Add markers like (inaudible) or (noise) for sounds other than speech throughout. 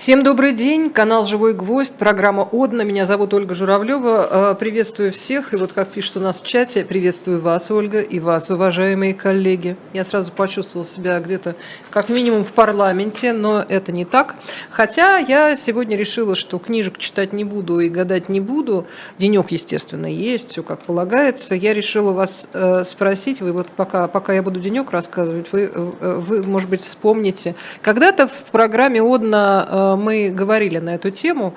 Всем добрый день, канал «Живой гвоздь», программа «Одна». Меня зовут Ольга Журавлева. Э, приветствую всех. И вот как пишут у нас в чате, приветствую вас, Ольга, и вас, уважаемые коллеги. Я сразу почувствовала себя где-то как минимум в парламенте, но это не так. Хотя я сегодня решила, что книжек читать не буду и гадать не буду. Денек, естественно, есть, все как полагается. Я решила вас э, спросить, вы вот пока, пока я буду денек рассказывать, вы, э, вы, может быть, вспомните. Когда-то в программе «Одна» мы говорили на эту тему,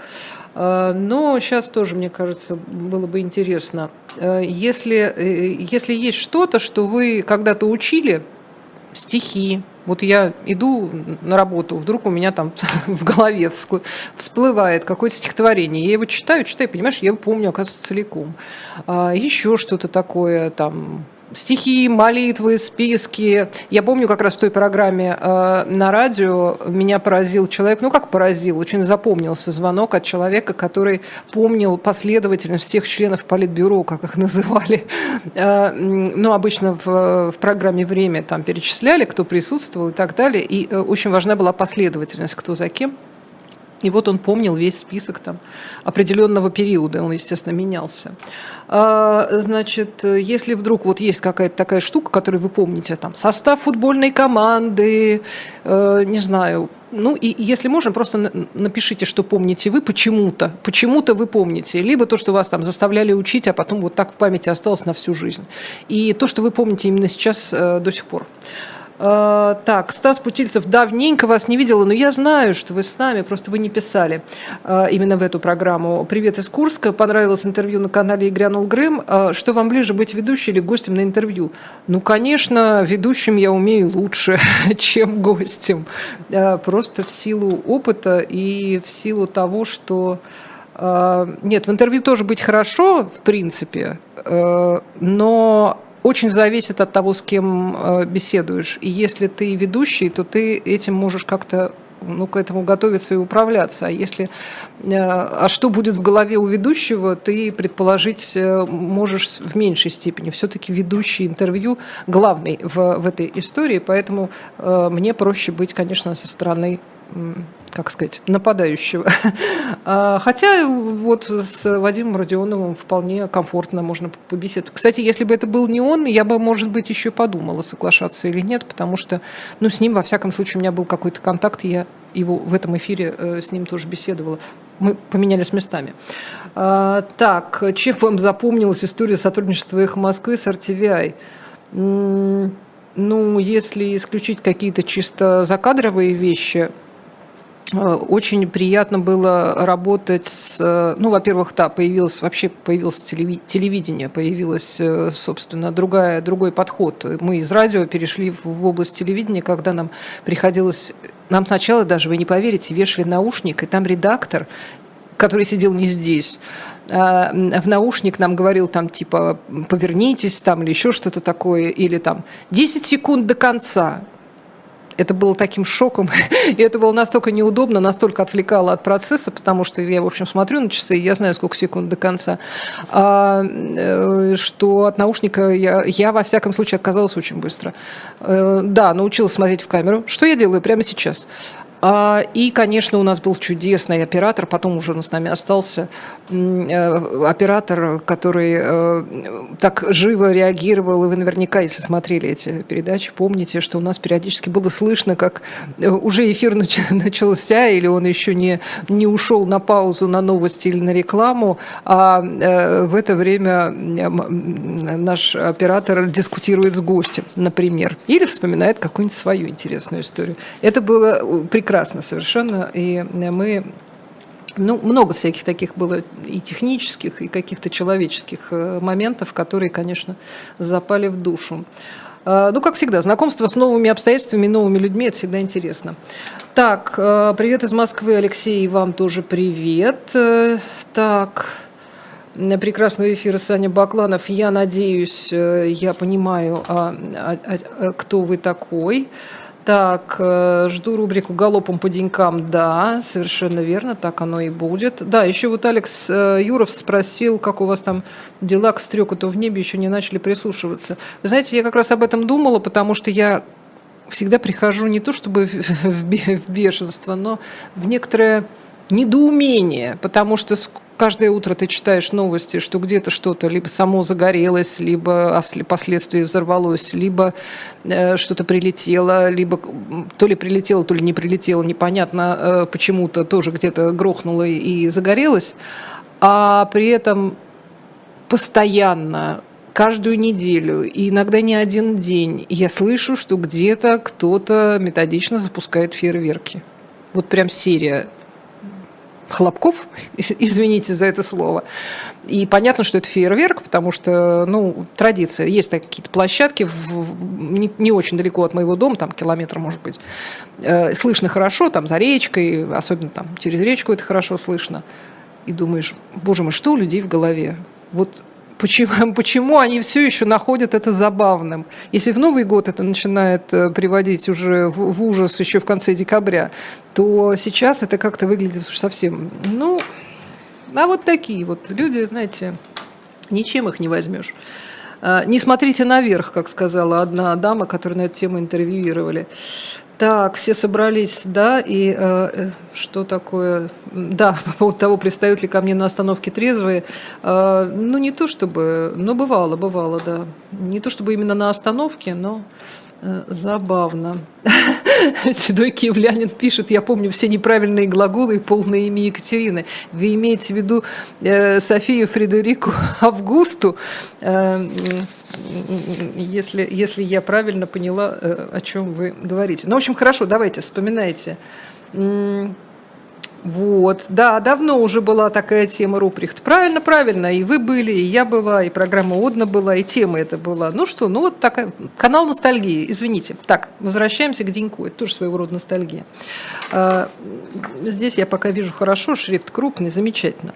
э, но сейчас тоже, мне кажется, было бы интересно. Э, если, э, если есть что-то, что вы когда-то учили, стихи, вот я иду на работу, вдруг у меня там (laughs) в голове всплывает какое-то стихотворение. Я его читаю, читаю, понимаешь, я помню, оказывается, целиком. Еще что-то такое, там, стихи, молитвы, списки. Я помню как раз в той программе э, на радио меня поразил человек, ну как поразил, очень запомнился звонок от человека, который помнил последовательность всех членов Политбюро, как их называли. (laughs) Э, ну, обычно в, в программе «Время» там перечисляли, кто присутствовал и так далее. И э, очень важна была последовательность, кто за кем. И вот он помнил весь список там определенного периода, он, естественно, менялся. А, значит, если вдруг вот есть какая-то такая штука, которую вы помните, там, состав футбольной команды, э, не знаю, ну и если можно, просто напишите, что помните вы почему-то, почему-то вы помните, либо то, что вас там заставляли учить, а потом вот так в памяти осталось на всю жизнь, и то, что вы помните именно сейчас э, до сих пор. Э, так, Стас Путильцев, давненько вас не видела, но я знаю, что вы с нами, просто вы не писали э, именно в эту программу. Привет из Курска, понравилось интервью на канале «И грянул Грым». Э, что вам ближе, быть ведущей или гостем на интервью? Ну, конечно, ведущим я умею лучше, (laughs) чем гостем. Просто в силу опыта и в силу того, что... Нет, в интервью тоже быть хорошо, в принципе, но очень зависит от того, с кем э, беседуешь. И если ты ведущий, то ты этим можешь как-то ну, к этому готовиться и управляться. А если, э, а что будет в голове у ведущего, ты предположить э, можешь в меньшей степени. Все-таки ведущий интервью главный в, в этой истории, поэтому мне проще быть, конечно, со стороны как сказать, нападающего. (laughs) А, хотя вот с Вадимом Родионовым вполне комфортно можно побеседовать. Кстати, если бы это был не он, я бы, может быть, еще подумала, соглашаться или нет, потому что, ну, с ним, во всяком случае, у меня был какой-то контакт, я его в этом эфире э, с ним тоже беседовала. Мы поменялись местами. А, так, чем вам запомнилась история сотрудничества «Эхо Москвы» с RTVI? Ну, если исключить какие-то чисто закадровые вещи, очень приятно было работать с... Э, ну, во-первых, да, появилось вообще появилось телевидение, появилась, э, собственно, другая, другой подход. Мы из радио перешли в область телевидения, когда нам приходилось... Нам сначала даже, вы не поверите, вешали наушник, и там редактор, который сидел не здесь, в наушник нам говорил там типа повернитесь там или еще что-то такое, или там 10 секунд до конца это было таким шоком, (laughs) и это было настолько неудобно, настолько отвлекало от процесса, потому что я, в общем, смотрю на часы, и я знаю, сколько секунд до конца, а, э, что от наушника я, я, во всяком случае, отказалась очень быстро. Э, да, научилась смотреть в камеру. Что я делаю прямо сейчас? А, и, конечно, у нас был чудесный оператор, потом уже он с нами остался, э, оператор, который э, так живо реагировал, и вы наверняка, если смотрели эти передачи, помните, что у нас периодически было слышно, как э, уже эфир (laughs) начался, или он еще не, не ушел на паузу на новости или на рекламу, а в это время наш оператор дискутирует с гостем, например, или вспоминает какую-нибудь свою интересную историю. Это было прекрасно прекрасно совершенно. И мы ну, много всяких таких было и технических, и каких-то человеческих э, моментов, которые, конечно, запали в душу. Э, ну, как всегда, знакомство с новыми обстоятельствами, новыми людьми – это всегда интересно. Так, э, привет из Москвы, Алексей, и вам тоже привет. Так, прекрасного эфира Саня Бакланов. Я надеюсь, я понимаю, а, а, а, кто вы такой. Так, э, жду рубрику «Галопом по денькам». Да, совершенно верно, так оно и будет. Да, еще вот Алекс э, Юров спросил, как у вас там дела к стрекоту в небе, еще не начали прислушиваться. Вы знаете, я как раз об этом думала, потому что я всегда прихожу не то чтобы в бешенство, но в некоторое недоумение, потому что каждое утро ты читаешь новости, что где-то что-то либо само загорелось, либо впоследствии взорвалось, либо э, что-то прилетело, либо то ли прилетело, то ли не прилетело, непонятно, э, почему-то тоже где-то грохнуло и загорелось, а при этом постоянно каждую неделю, и иногда не один день, я слышу, что где-то кто-то методично запускает фейерверки. Вот прям серия хлопков, (laughs) извините за это слово. И понятно, что это фейерверк, потому что, ну, традиция. Есть какие-то площадки в, не, не очень далеко от моего дома, там километр, может быть. Э, слышно хорошо, там за речкой, особенно там через речку это хорошо слышно. И думаешь, боже мой, что у людей в голове? Вот Почему, (laughs) почему они все еще находят это забавным? Если в Новый год это начинает э, приводить уже в, в ужас еще в конце декабря, то сейчас это как-то выглядит уж совсем, ну, а вот такие вот люди, знаете, ничем их не возьмешь. А, не смотрите наверх, как сказала одна дама, которую на эту тему интервьюировали. Так, все собрались, да, и э, э, что такое, да, (laughs) по поводу того, пристают ли ко мне на остановке трезвые, э, ну не то чтобы, но бывало, бывало, да, не то чтобы именно на остановке, но забавно. (laughs) Седой киевлянин пишет, я помню все неправильные глаголы и полное имя Екатерины. Вы имеете в виду э, Софию Фредерику Августу? Э, если, если я правильно поняла, э, о чем вы говорите. Ну, в общем, хорошо, давайте, вспоминайте. Вот, да, давно уже была такая тема Руприхт. Правильно, правильно, и вы были, и я была, и программа Одна была, и тема это была. Ну что, ну вот такая, канал ностальгии, извините. Так, возвращаемся к Деньку, это тоже своего рода ностальгия. А, здесь я пока вижу хорошо, шрифт крупный, замечательно.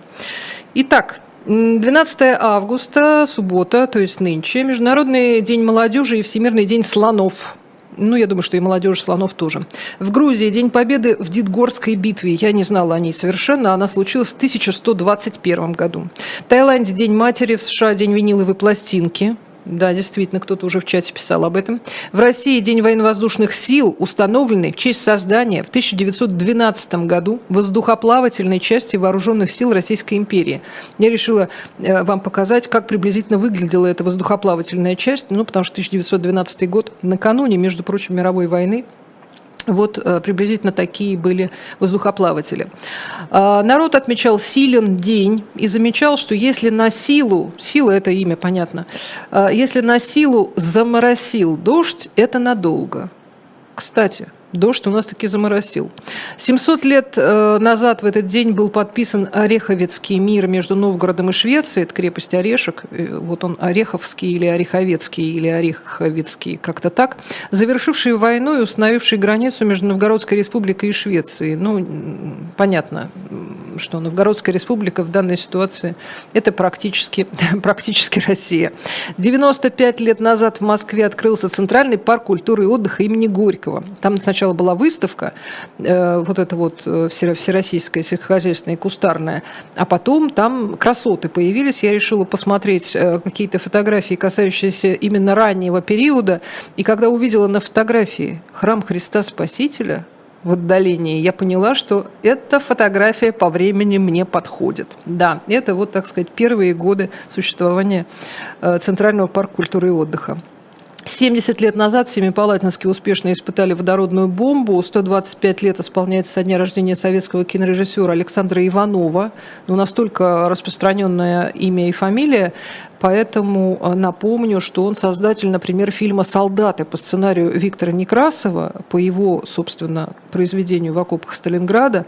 Итак, 12 августа, суббота, то есть нынче, Международный день молодежи и Всемирный день слонов – ну, я думаю, что и молодежь слонов тоже. В Грузии День Победы в Дитгорской битве. Я не знала о ней совершенно. Она случилась в 1121 году. В Таиланде День матери, в США День виниловой пластинки. Да, действительно, кто-то уже в чате писал об этом. В России День военно-воздушных сил, установленный в честь создания в 1912 году воздухоплавательной части вооруженных сил Российской империи. Я решила э, вам показать, как приблизительно выглядела эта воздухоплавательная часть, ну, потому что 1912 год накануне, между прочим, мировой войны, вот э, приблизительно такие были воздухоплаватели. А, народ отмечал силен день и замечал, что если на силу, сила это имя, понятно, а, если на силу заморосил дождь, это надолго. Кстати, Дождь у нас таки заморосил. 700 лет э, назад в этот день был подписан Ореховецкий мир между Новгородом и Швецией. Это крепость Орешек. Э, вот он Ореховский или Ореховецкий или Ореховецкий, как-то так. Завершивший войну и установивший границу между Новгородской республикой и Швецией. Ну, понятно, что Новгородская республика в данной ситуации это практически, (laughs) практически Россия. 95 лет назад в Москве открылся Центральный парк культуры и отдыха имени Горького. Там сначала сначала была выставка, э, вот эта вот э, всероссийская сельскохозяйственная кустарная, а потом там красоты появились. Я решила посмотреть э, какие-то фотографии, касающиеся именно раннего периода. И когда увидела на фотографии храм Христа Спасителя, в отдалении, я поняла, что эта фотография по времени мне подходит. Да, это вот, так сказать, первые годы существования Центрального парка культуры и отдыха. 70 лет назад в Семипалатинске успешно испытали водородную бомбу. 125 лет исполняется со дня рождения советского кинорежиссера Александра Иванова. Ну, настолько распространенное имя и фамилия. Поэтому э, напомню, что он создатель, например, фильма «Солдаты» по сценарию Виктора Некрасова, по его, собственно, произведению «В окопах Сталинграда».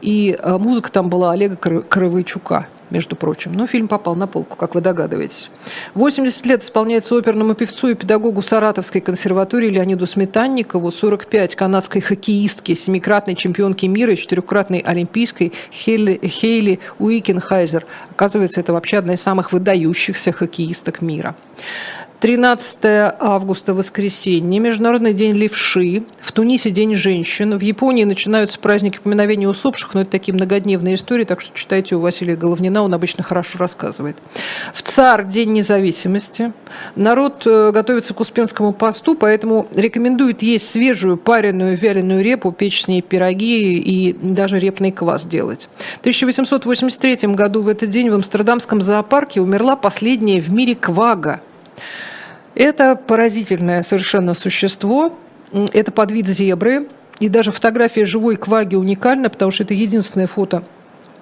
И э, музыка там была Олега Коровойчука, между прочим. Но фильм попал на полку, как вы догадываетесь. 80 лет исполняется оперному певцу и педагогу Саратовской консерватории Леониду Сметанникову, 45 канадской хоккеистке, семикратной чемпионки мира и четырехкратной олимпийской Хейли, Хейли Уикенхайзер. Оказывается, это вообще одна из самых выдающихся хоккеисток мира. 13 августа, воскресенье, Международный день левши, в Тунисе день женщин, в Японии начинаются праздники поминовения усопших, но это такие многодневные истории, так что читайте у Василия Головнина, он обычно хорошо рассказывает. В ЦАР день независимости. Народ э, готовится к Успенскому посту, поэтому рекомендует есть свежую пареную вяленую репу, печь с ней пироги и даже репный квас делать. В 1883 году в этот день в Амстердамском зоопарке умерла последняя в мире квага. Это поразительное совершенно существо. Это подвид зебры. И даже фотография живой кваги уникальна, потому что это единственное фото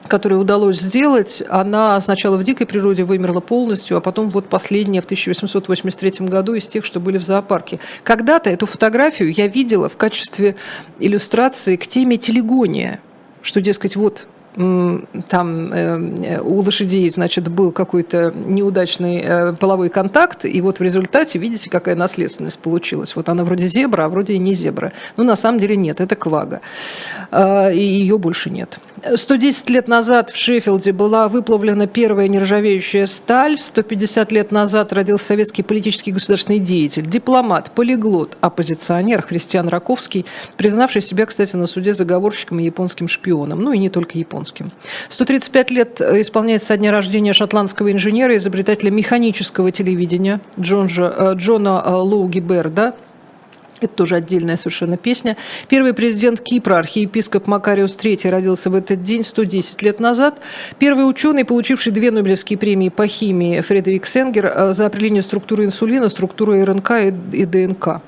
которое удалось сделать, она сначала в дикой природе вымерла полностью, а потом вот последняя в 1883 году из тех, что были в зоопарке. Когда-то эту фотографию я видела в качестве иллюстрации к теме телегония, что, дескать, вот там э, у лошадей, значит, был какой-то неудачный э, половой контакт, и вот в результате, видите, какая наследственность получилась. Вот она вроде зебра, а вроде и не зебра. Но на самом деле нет, это квага. Э, и ее больше нет. 110 лет назад в Шеффилде была выплавлена первая нержавеющая сталь. 150 лет назад родился советский политический государственный деятель, дипломат, полиглот, оппозиционер Христиан Раковский, признавший себя, кстати, на суде заговорщиком и японским шпионом. Ну и не только японским японским. 135 лет э, исполняется со дня рождения шотландского инженера, изобретателя механического телевидения Джонжа, э, Джона э, Лоуги Берда, это тоже отдельная совершенно песня. Первый президент Кипра, архиепископ Макариус III, родился в этот день 110 лет назад. Первый ученый, получивший две Нобелевские премии по химии, Фредерик Сенгер, за определение структуры инсулина, структуры РНК и ДНК.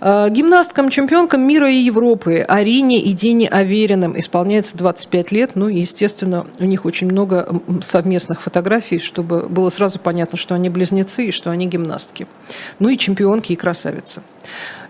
Э, гимнасткам, чемпионкам мира и Европы Арине и Дине Авериным исполняется 25 лет. Ну и, естественно, у них очень много совместных фотографий, чтобы было сразу понятно, что они близнецы и что они гимнастки. Ну и чемпионки, и красавицы.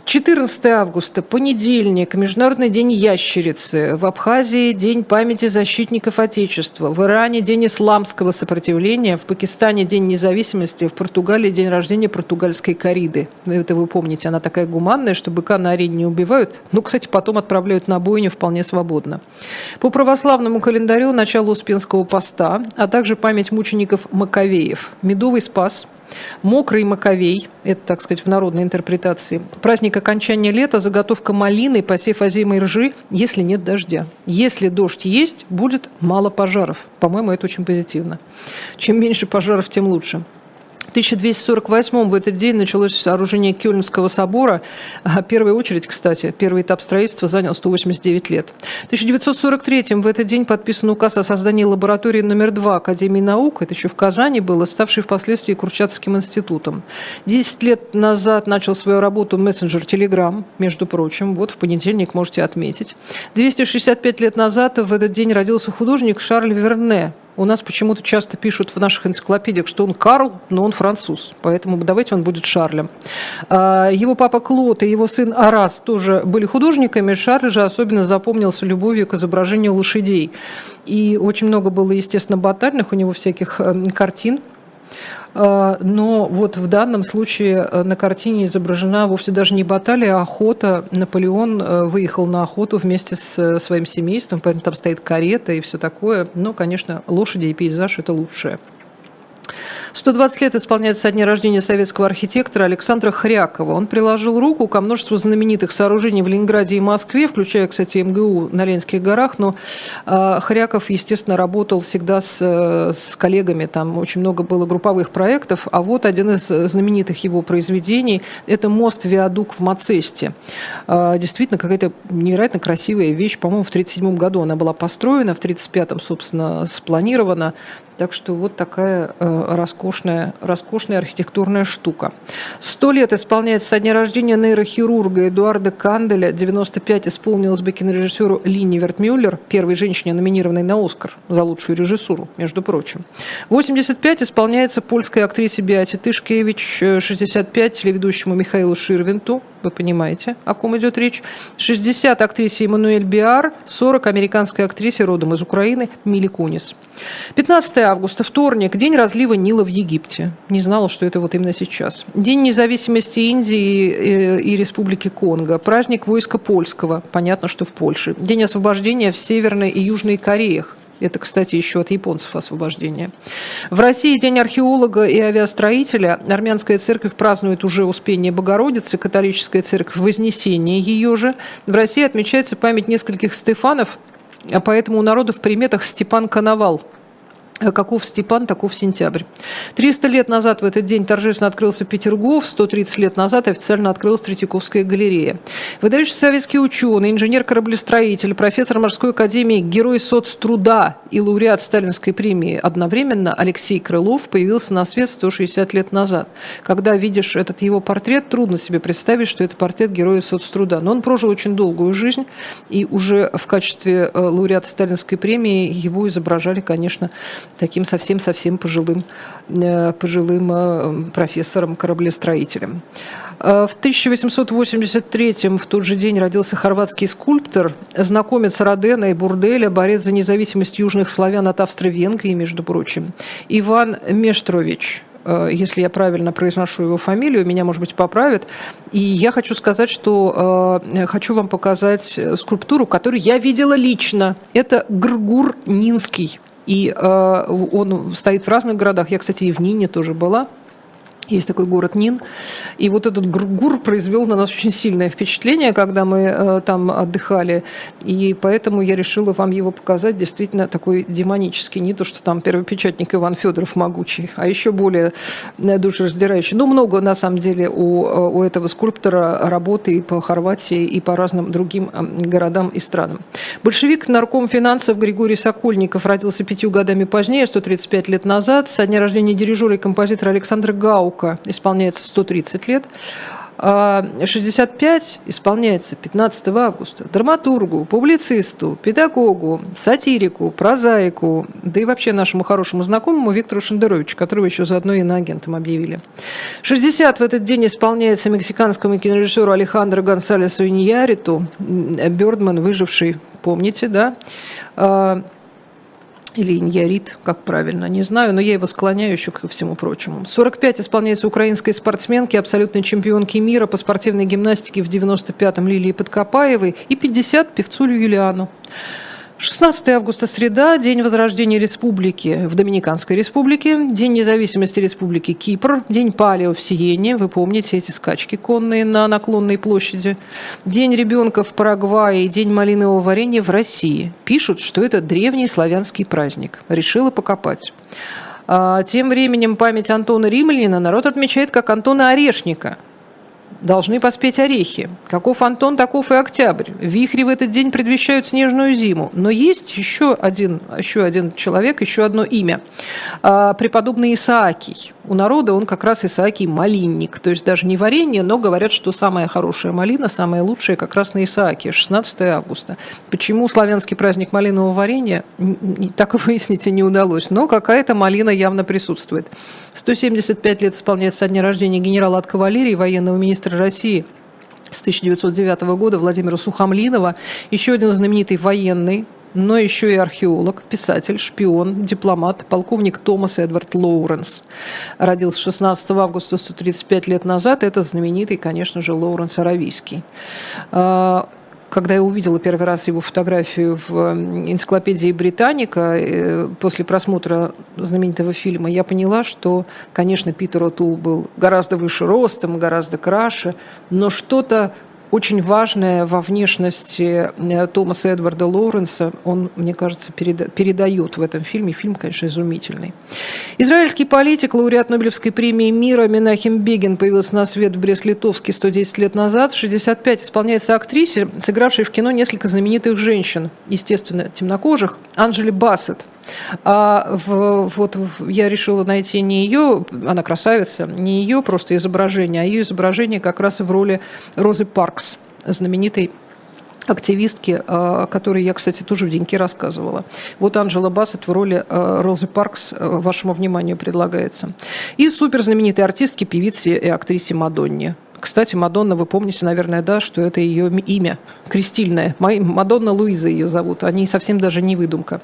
14 августа, понедельник, Международный день ящерицы. В Абхазии День памяти защитников Отечества. В Иране День исламского сопротивления. В Пакистане День независимости. В Португалии День рождения португальской кориды. Ну, это вы помните, она такая гуманная, что быка на арене не убивают. Ну, кстати, потом отправляют на бойню вполне свободно. По православному календарю начало Успенского поста, а также память мучеников Маковеев. Медовый спас – Мокрый маковей, это, так сказать, в народной интерпретации. Праздник окончания лета, заготовка малины, посев озимой ржи, если нет дождя. Если дождь есть, будет мало пожаров. По-моему, это очень позитивно. Чем меньше пожаров, тем лучше. В 1248 в этот день началось сооружение Кёльнского собора. А, первая очередь, кстати, первый этап строительства занял 189 лет. В 1943 в этот день подписан указ о создании лаборатории номер 2 Академии наук, это еще в Казани было, ставшей впоследствии Курчатским институтом. Десять лет назад начал свою работу мессенджер Telegram, между прочим, вот в понедельник можете отметить. 265 лет назад в этот день родился художник Шарль Верне, у нас почему-то часто пишут в наших энциклопедиях, что он Карл, но он француз. Поэтому давайте он будет Шарлем. А, его папа Клод и его сын Арас тоже были художниками. Шарль же особенно запомнился любовью к изображению лошадей. И очень много было, естественно, батальных у него всяких эм, картин. А, но вот в данном случае э, на картине изображена вовсе даже не баталия, а охота. Наполеон э, выехал на охоту вместе с э, своим семейством, поэтому там стоит карета и все такое. Но, конечно, лошади и пейзаж – это лучшее. 120 лет исполняется со дня рождения советского архитектора Александра Хрякова. Он приложил руку ко множеству знаменитых сооружений в Ленинграде и Москве, включая, кстати, МГУ на Ленинских горах, но э, Хряков, естественно, работал всегда с, с коллегами, там очень много было групповых проектов, а вот один из знаменитых его произведений – это мост-виадук в Мацесте. Э, действительно, какая-то невероятно красивая вещь, по-моему, в 1937 году она была построена, в 1935, собственно, спланирована. Так что вот такая э, роскошная, роскошная архитектурная штука. Сто лет исполняется со дня рождения нейрохирурга Эдуарда Канделя. 95 исполнилось бы кинорежиссеру Линни Вертмюллер, первой женщине, номинированной на Оскар за лучшую режиссуру, между прочим. 85 исполняется польской актрисе Биате Тышкевич, 65 телеведущему Михаилу Ширвинту, вы понимаете, о ком идет речь. 60 актрисе Эммануэль Биар, 40 американской актрисе родом из Украины Мили Кунис. 15 августа, вторник, день разлива Нила в Египте. Не знала, что это вот именно сейчас. День независимости Индии и Республики Конго. Праздник войска польского. Понятно, что в Польше. День освобождения в Северной и Южной Кореях Это, кстати, еще от японцев освобождение. В России День археолога и авиастроителя. Армянская церковь празднует уже Успение Богородицы, католическая церковь Вознесение ее же. В России отмечается память нескольких Стефанов, а поэтому у народа в приметах Степан Коновал – Каков Степан, таков сентябрь. 300 лет назад в этот день торжественно открылся Петергоф, 130 лет назад официально открылась Третьяковская галерея. Выдающийся советский ученый, инженер-кораблестроитель, профессор морской академии, герой соцтруда и лауреат Сталинской премии одновременно Алексей Крылов появился на свет 160 лет назад. Когда видишь этот его портрет, трудно себе представить, что это портрет героя соцтруда. Но он прожил очень долгую жизнь, и уже в качестве э, лауреата Сталинской премии его изображали, конечно, таким совсем-совсем пожилым, э, пожилым э, профессором-кораблестроителем. Э, в 1883 в тот же день родился хорватский скульптор, знакомец Родена и Бурделя, борец за независимость южных славян от Австро-Венгрии, между прочим, Иван Мештрович – если я правильно произношу его фамилию, меня, может быть, поправят. И я хочу сказать, что э, хочу вам показать скульптуру, которую я видела лично. Это Гргур Нинский. И э, он стоит в разных городах. Я, кстати, и в Нине тоже была. Есть такой город Нин. И вот этот Гургур произвел на нас очень сильное впечатление, когда мы э, там отдыхали. И поэтому я решила вам его показать. Действительно такой демонический. Не то, что там первопечатник Иван Федоров могучий, а еще более э, душераздирающий. Ну, много, на самом деле, у, э, у этого скульптора работы и по Хорватии, и по разным другим городам и странам. Большевик нарком финансов Григорий Сокольников родился пятью годами позднее, 135 лет назад. Со дня рождения дирижера и композитора Александра Гаук Наука исполняется 130 лет. 65 а исполняется 15 августа драматургу, публицисту, педагогу, сатирику, прозаику, да и вообще нашему хорошему знакомому Виктору Шендеровичу, которого еще заодно и иноагентом объявили. 60 в этот день исполняется мексиканскому кинорежиссеру Алехандро Гонсалесу Иньяриту, Бёрдман, выживший, помните, да? Или иньярит, как правильно, не знаю, но я его склоняю еще ко всему прочему. 45 исполняется украинской спортсменки, абсолютной чемпионки мира по спортивной гимнастике в 95-м Лилии Подкопаевой и 50 певцу Юлиану. 16 августа среда, день возрождения республики в Доминиканской республике, день независимости республики Кипр, день палео в Сиене, вы помните эти скачки конные на наклонной площади, день ребенка в Парагвае и день малинового варенья в России. Пишут, что это древний славянский праздник. Решила покопать. А, тем временем память Антона Римлянина народ отмечает как Антона Орешника – должны поспеть орехи. Каков Антон, таков и октябрь. Вихри в этот день предвещают снежную зиму. Но есть еще один, еще один человек, еще одно имя. А, преподобный Исаакий. У народа он как раз Исаакий малинник. То есть даже не варенье, но говорят, что самая хорошая малина, самая лучшая как раз на Исааке, 16 августа. Почему славянский праздник малинового варенья, так (laughs) и выяснить не удалось. Но какая-то малина явно присутствует. 175 лет исполняется со дня рождения генерала от кавалерии, военного министра России с 1909 года Владимира Сухомлинова, еще один знаменитый военный, но еще и археолог, писатель, шпион, дипломат, полковник Томас Эдвард Лоуренс. Родился 16 августа 135 лет назад. Это знаменитый, конечно же, Лоуренс Аравийский. Когда я увидела первый раз его фотографию в энциклопедии Британика э, после просмотра знаменитого фильма, я поняла, что, конечно, Питер Отул был гораздо выше ростом, гораздо краше, но что-то очень важное во внешности э, Томаса Эдварда Лоуренса он, мне кажется, передает в этом фильме. Фильм, конечно, изумительный. Израильский политик, лауреат Нобелевской премии мира Минахим Бегин появился на свет в Брест-Литовске 110 лет назад. 65 исполняется актрисе, сыгравшей в кино несколько знаменитых женщин, естественно, темнокожих, Анжели Бассет. А в, вот я решила найти не ее, она красавица, не ее просто изображение, а ее изображение как раз в роли Розы Паркс, знаменитой активистки, а, которой я, кстати, тоже в деньки рассказывала. Вот Анжела Бассет в роли а, Розы Паркс а, вашему вниманию предлагается. И супер знаменитой артистки, певице и актрисе Мадонне. Кстати, Мадонна, вы помните, наверное, да, что это ее имя крестильное. Мадонна Луиза ее зовут. Они совсем даже не выдумка.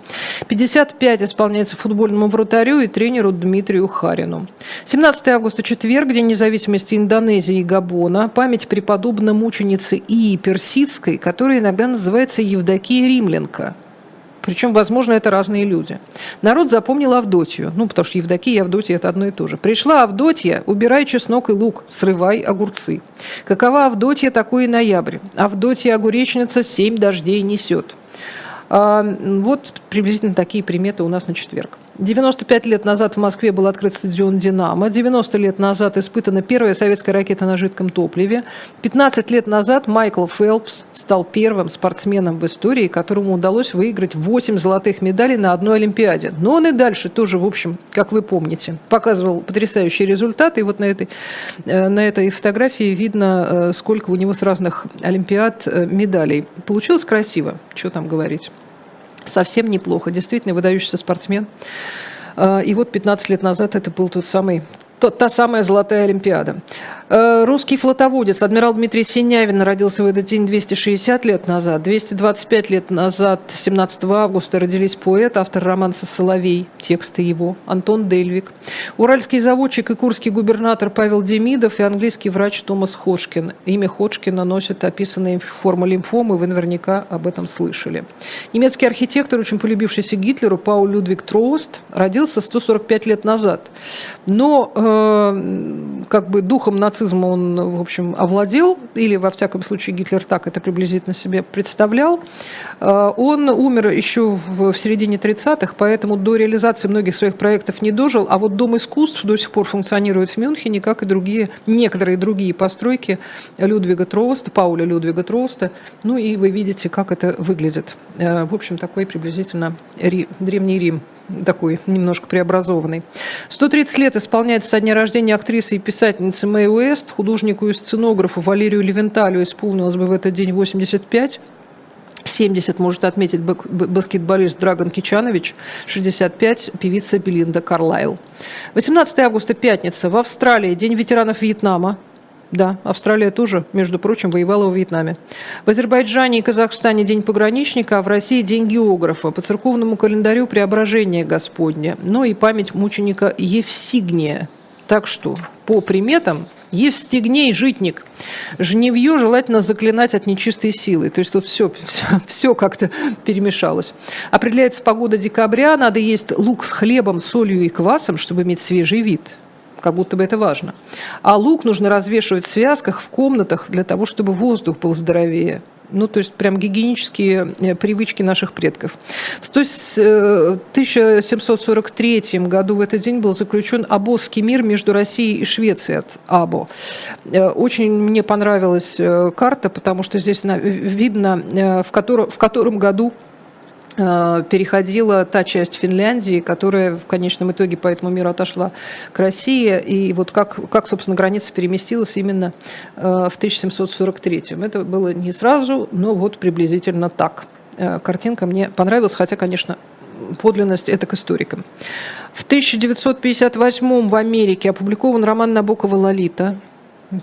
55 исполняется футбольному вратарю и тренеру Дмитрию Харину. 17 августа, четверг, День независимости Индонезии и Габона. Память преподобной мученицы Ии Персидской, которая иногда называется Евдокия Римленко Причем, возможно, это разные люди. Народ запомнил Авдотью. Ну, потому что Евдокия и Авдотья – это одно и то же. Пришла Авдотья, убирай чеснок и лук, срывай огурцы. Какова Авдотья, такой и ноябрь. Авдотья огуречница семь дождей несет. А, вот приблизительно такие приметы у нас на четверг. 95 лет назад в Москве был открыт стадион «Динамо». 90 лет назад испытана первая советская ракета на жидком топливе. 15 лет назад Майкл Фелпс стал первым спортсменом в истории, которому удалось выиграть 8 золотых медалей на одной Олимпиаде. Но он и дальше тоже, в общем, как вы помните, показывал потрясающие результаты. И вот на этой, э, на этой фотографии видно, э, сколько у него с разных Олимпиад э, медалей. Получилось красиво, что там говорить совсем неплохо. Действительно, выдающийся спортсмен. А, и вот 15 лет назад это был тот самый та самая Золотая Олимпиада. Э, русский флотоводец адмирал Дмитрий Синявин родился в этот день 260 лет назад. 225 лет назад, 17 августа, родились поэт, автор романса «Соловей», тексты его, Антон Дельвик. Уральский заводчик и курский губернатор Павел Демидов и английский врач Томас Ходжкин. Имя Ходжкина носит описанные формы лимфомы, вы наверняка об этом слышали. Немецкий архитектор, очень полюбившийся Гитлеру, Пауль Людвиг Троуст, родился 145 лет назад. Но э, как бы духом нацизма он, в общем, овладел, или, во всяком случае, Гитлер так это приблизительно себе представлял. Э, он умер еще в, середине 30-х, поэтому до реализации многих своих проектов не дожил, а вот Дом искусств до сих пор функционирует в Мюнхене, как и другие, некоторые другие постройки Людвига Троуста, Пауля Людвига Троуста. Ну и вы видите, как это выглядит. Э, в общем, такой приблизительно Ри, Древний Рим такой немножко преобразованный. 130 лет исполняется со дня рождения актрисы и писательницы Мэй Уэст, художнику и сценографу Валерию Левенталю исполнилось бы в этот день 85. 70 может отметить баскетболист Драгон Кичанович, 65 певица Белинда Карлайл. 18 августа, пятница, в Австралии, День ветеранов Вьетнама. Да, Австралия тоже, между прочим, воевала в Вьетнаме. В Азербайджане и Казахстане День пограничника, а в России День географа. По церковному календарю Преображение Господне. Ну и память мученика Евсигния. Так что, по приметам, Евстигней, житник. Жневье желательно заклинать от нечистой силы. То есть тут все, (laughs) все, все как-то перемешалось. Определяется погода декабря. Надо есть лук с хлебом, солью и квасом, чтобы иметь свежий вид как будто бы это важно. А лук нужно развешивать в связках, в комнатах для того, чтобы воздух был здоровее. Ну, то есть прям гигиенические э, привычки наших предков. В 1743 э, году в этот день был заключен Абосский мир между Россией и Швецией от Або. Э, очень мне понравилась карта, потому что здесь видно, в котором, в котором году переходила та часть Финляндии, которая в конечном итоге по этому миру отошла к России. И вот как, как собственно, граница переместилась именно э, в 1743. Это было не сразу, но вот приблизительно так. Э, картинка мне понравилась, хотя, конечно, подлинность это к историкам. В 1958 в Америке опубликован роман Набокова «Лолита»,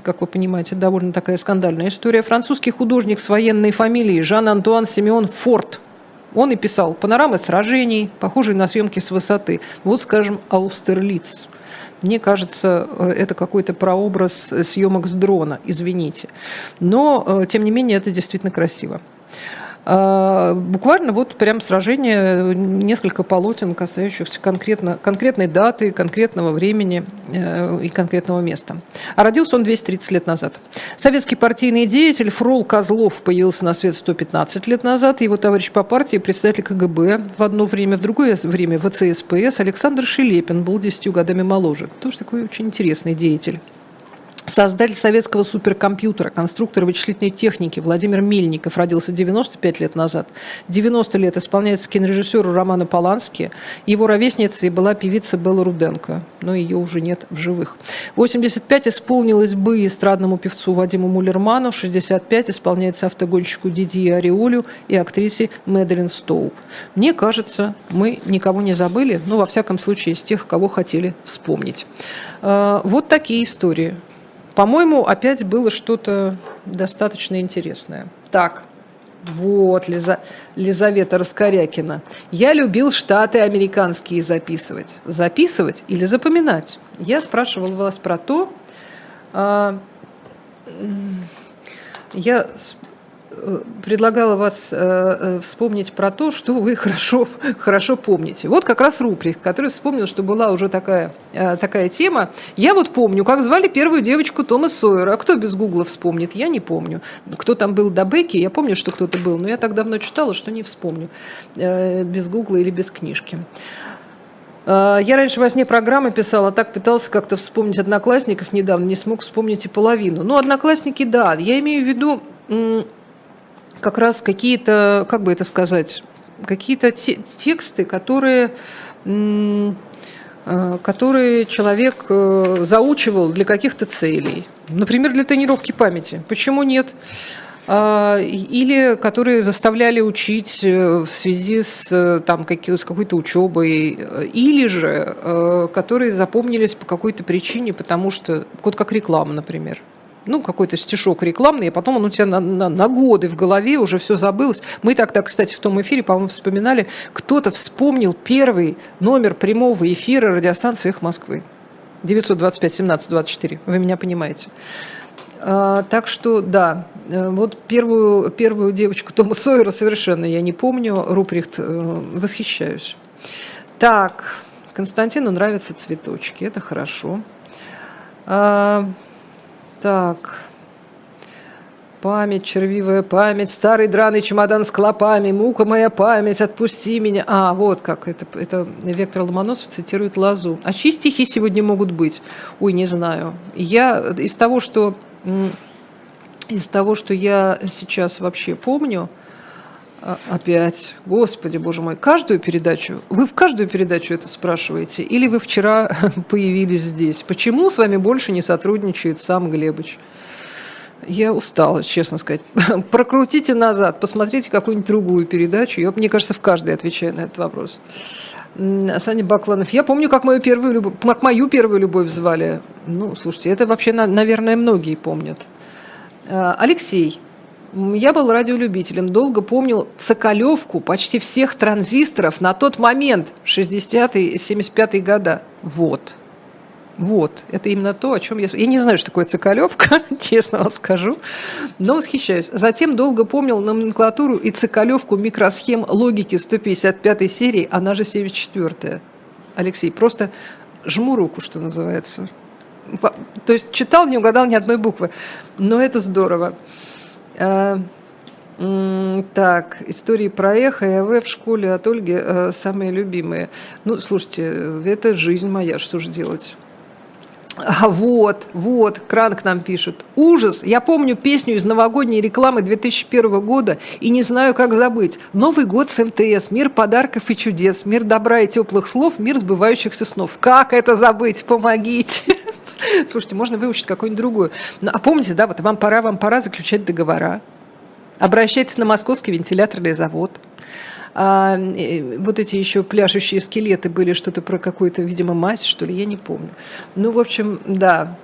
как вы понимаете, довольно такая скандальная история. Французский художник с военной фамилией Жан-Антуан Симеон Форд – он и писал панорамы сражений, похожие на съемки с высоты. Вот, скажем, Аустерлиц. Мне кажется, э, это какой-то прообраз съемок с дрона, извините. Но, э, тем не менее, это действительно красиво. А, буквально вот прям сражение, несколько полотен, касающихся конкретно, конкретной даты, конкретного времени э, и конкретного места. А родился он 230 лет назад. Советский партийный деятель Фрол Козлов появился на свет 115 лет назад. Его товарищ по партии, председатель КГБ в одно время, в другое время ВЦСПС Александр Шелепин был 10 годами моложе. Тоже такой очень интересный деятель. Создатель советского суперкомпьютера, конструктор вычислительной техники Владимир Мельников родился 95 лет назад. 90 лет исполняется кинорежиссеру Романа Полански. Его ровесницей была певица Белла Руденко, но ее уже нет в живых. 85 исполнилось бы эстрадному певцу Вадиму Мулерману, 65 исполняется автогонщику Дидье Ариолю и актрисе Мэдалин Стоуп. Мне кажется, мы никого не забыли, ну, во всяком случае, из тех, кого хотели вспомнить. А, вот такие истории. По-моему, опять было что-то достаточно интересное. Так, вот, Лиза, Лизавета Раскорякина. Я любил штаты американские записывать. Записывать или запоминать? Я спрашивал вас про то, а, я предлагала вас э, э, вспомнить про то, что вы хорошо, хорошо помните. Вот как раз Руприх, который вспомнил, что была уже такая, э, такая тема. Я вот помню, как звали первую девочку Тома Сойера. А кто без Гугла вспомнит? Я не помню. Кто там был до Бекки, я помню, что кто-то был, но я так давно читала, что не вспомню. Без Гугла или без книжки. Я раньше во сне программы писала, так пытался как-то вспомнить одноклассников недавно, не смог вспомнить и половину. Ну, одноклассники, да. Я имею в виду как раз какие-то, как бы это сказать, какие-то те, тексты, которые э, которые человек э, заучивал для каких-то целей. Например, для тренировки памяти. Почему нет? А, или которые заставляли учить э, в связи с, там, с какой-то учебой, или же которые запомнились по какой-то причине, потому что, вот как реклама, например ну, какой-то стишок рекламный, и потом он у тебя на, на, на годы в голове уже все забылось. Мы тогда, кстати, в том эфире, по-моему, вспоминали, кто-то вспомнил первый номер прямого эфира радиостанции «Их Москвы». 925-17-24, вы меня понимаете. А, так что, да, э, вот первую, первую девочку Тома Сойера совершенно я не помню. Руприхт, э, восхищаюсь. Так, Константину нравятся цветочки, это хорошо. А, так. Память, червивая память, старый драный чемодан с клопами, мука моя память, отпусти меня. А, вот как, это, это Вектор Ломоносов цитирует Лазу. А чьи стихи сегодня могут быть? Ой, не знаю. Я из того, что, из того, что я сейчас вообще помню, Опять, господи, боже мой, каждую передачу, вы в каждую передачу это спрашиваете, или вы вчера (laughs) появились здесь? Почему с вами больше не сотрудничает сам Глебыч? Я устала, честно сказать. (laughs) Прокрутите назад, посмотрите какую-нибудь другую передачу. Я, мне кажется, в каждой отвечаю на этот вопрос. Саня Бакланов. Я помню, как мою первую любовь, как мою первую любовь звали. Ну, слушайте, это вообще, наверное, многие помнят. А, Алексей. Я был радиолюбителем, долго помнил цоколевку почти всех транзисторов на тот момент, 60-е, 75-е года. Вот. Вот, это именно то, о чем я... Я не знаю, что такое цикалевка, (laughs) честно вам скажу, но восхищаюсь. Затем долго помнил номенклатуру и цикалевку микросхем логики 155 серии, она же 74-я. Алексей, просто жму руку, что называется. То есть читал, не угадал ни одной буквы, но это здорово. А, так, истории про эхо и АВ в школе от Ольги э, самые любимые. Ну, слушайте, это жизнь моя, что же делать? А вот, вот, Кранк нам пишет. Ужас! Я помню песню из новогодней рекламы 2001 года и не знаю, как забыть. Новый год с МТС, мир подарков и чудес, мир добра и теплых слов, мир сбывающихся снов. Как это забыть? Помогите! (laughs) Слушайте, можно выучить какую-нибудь другую. Ну, а помните, да, вот вам пора, вам пора заключать договора. Обращайтесь на московский вентиляторный завод. А, э, вот эти еще пляшущие скелеты были что-то про какую-то, видимо, мазь, что ли, я не помню. Ну, в общем, да.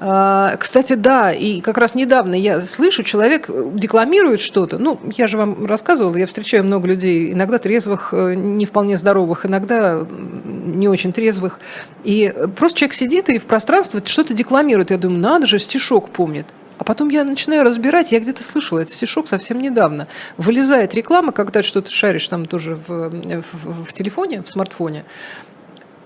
А, кстати, да, и как раз недавно я слышу, человек декламирует что-то. Ну, я же вам рассказывала, я встречаю много людей, иногда трезвых, э, не вполне здоровых, иногда не очень трезвых. И просто человек сидит и в пространстве что-то декламирует. Я думаю, надо же, стишок помнит. А потом я начинаю разбирать, я где-то слышала этот стишок совсем недавно. Вылезает реклама, когда что-то шаришь там тоже в, в, в телефоне, в смартфоне.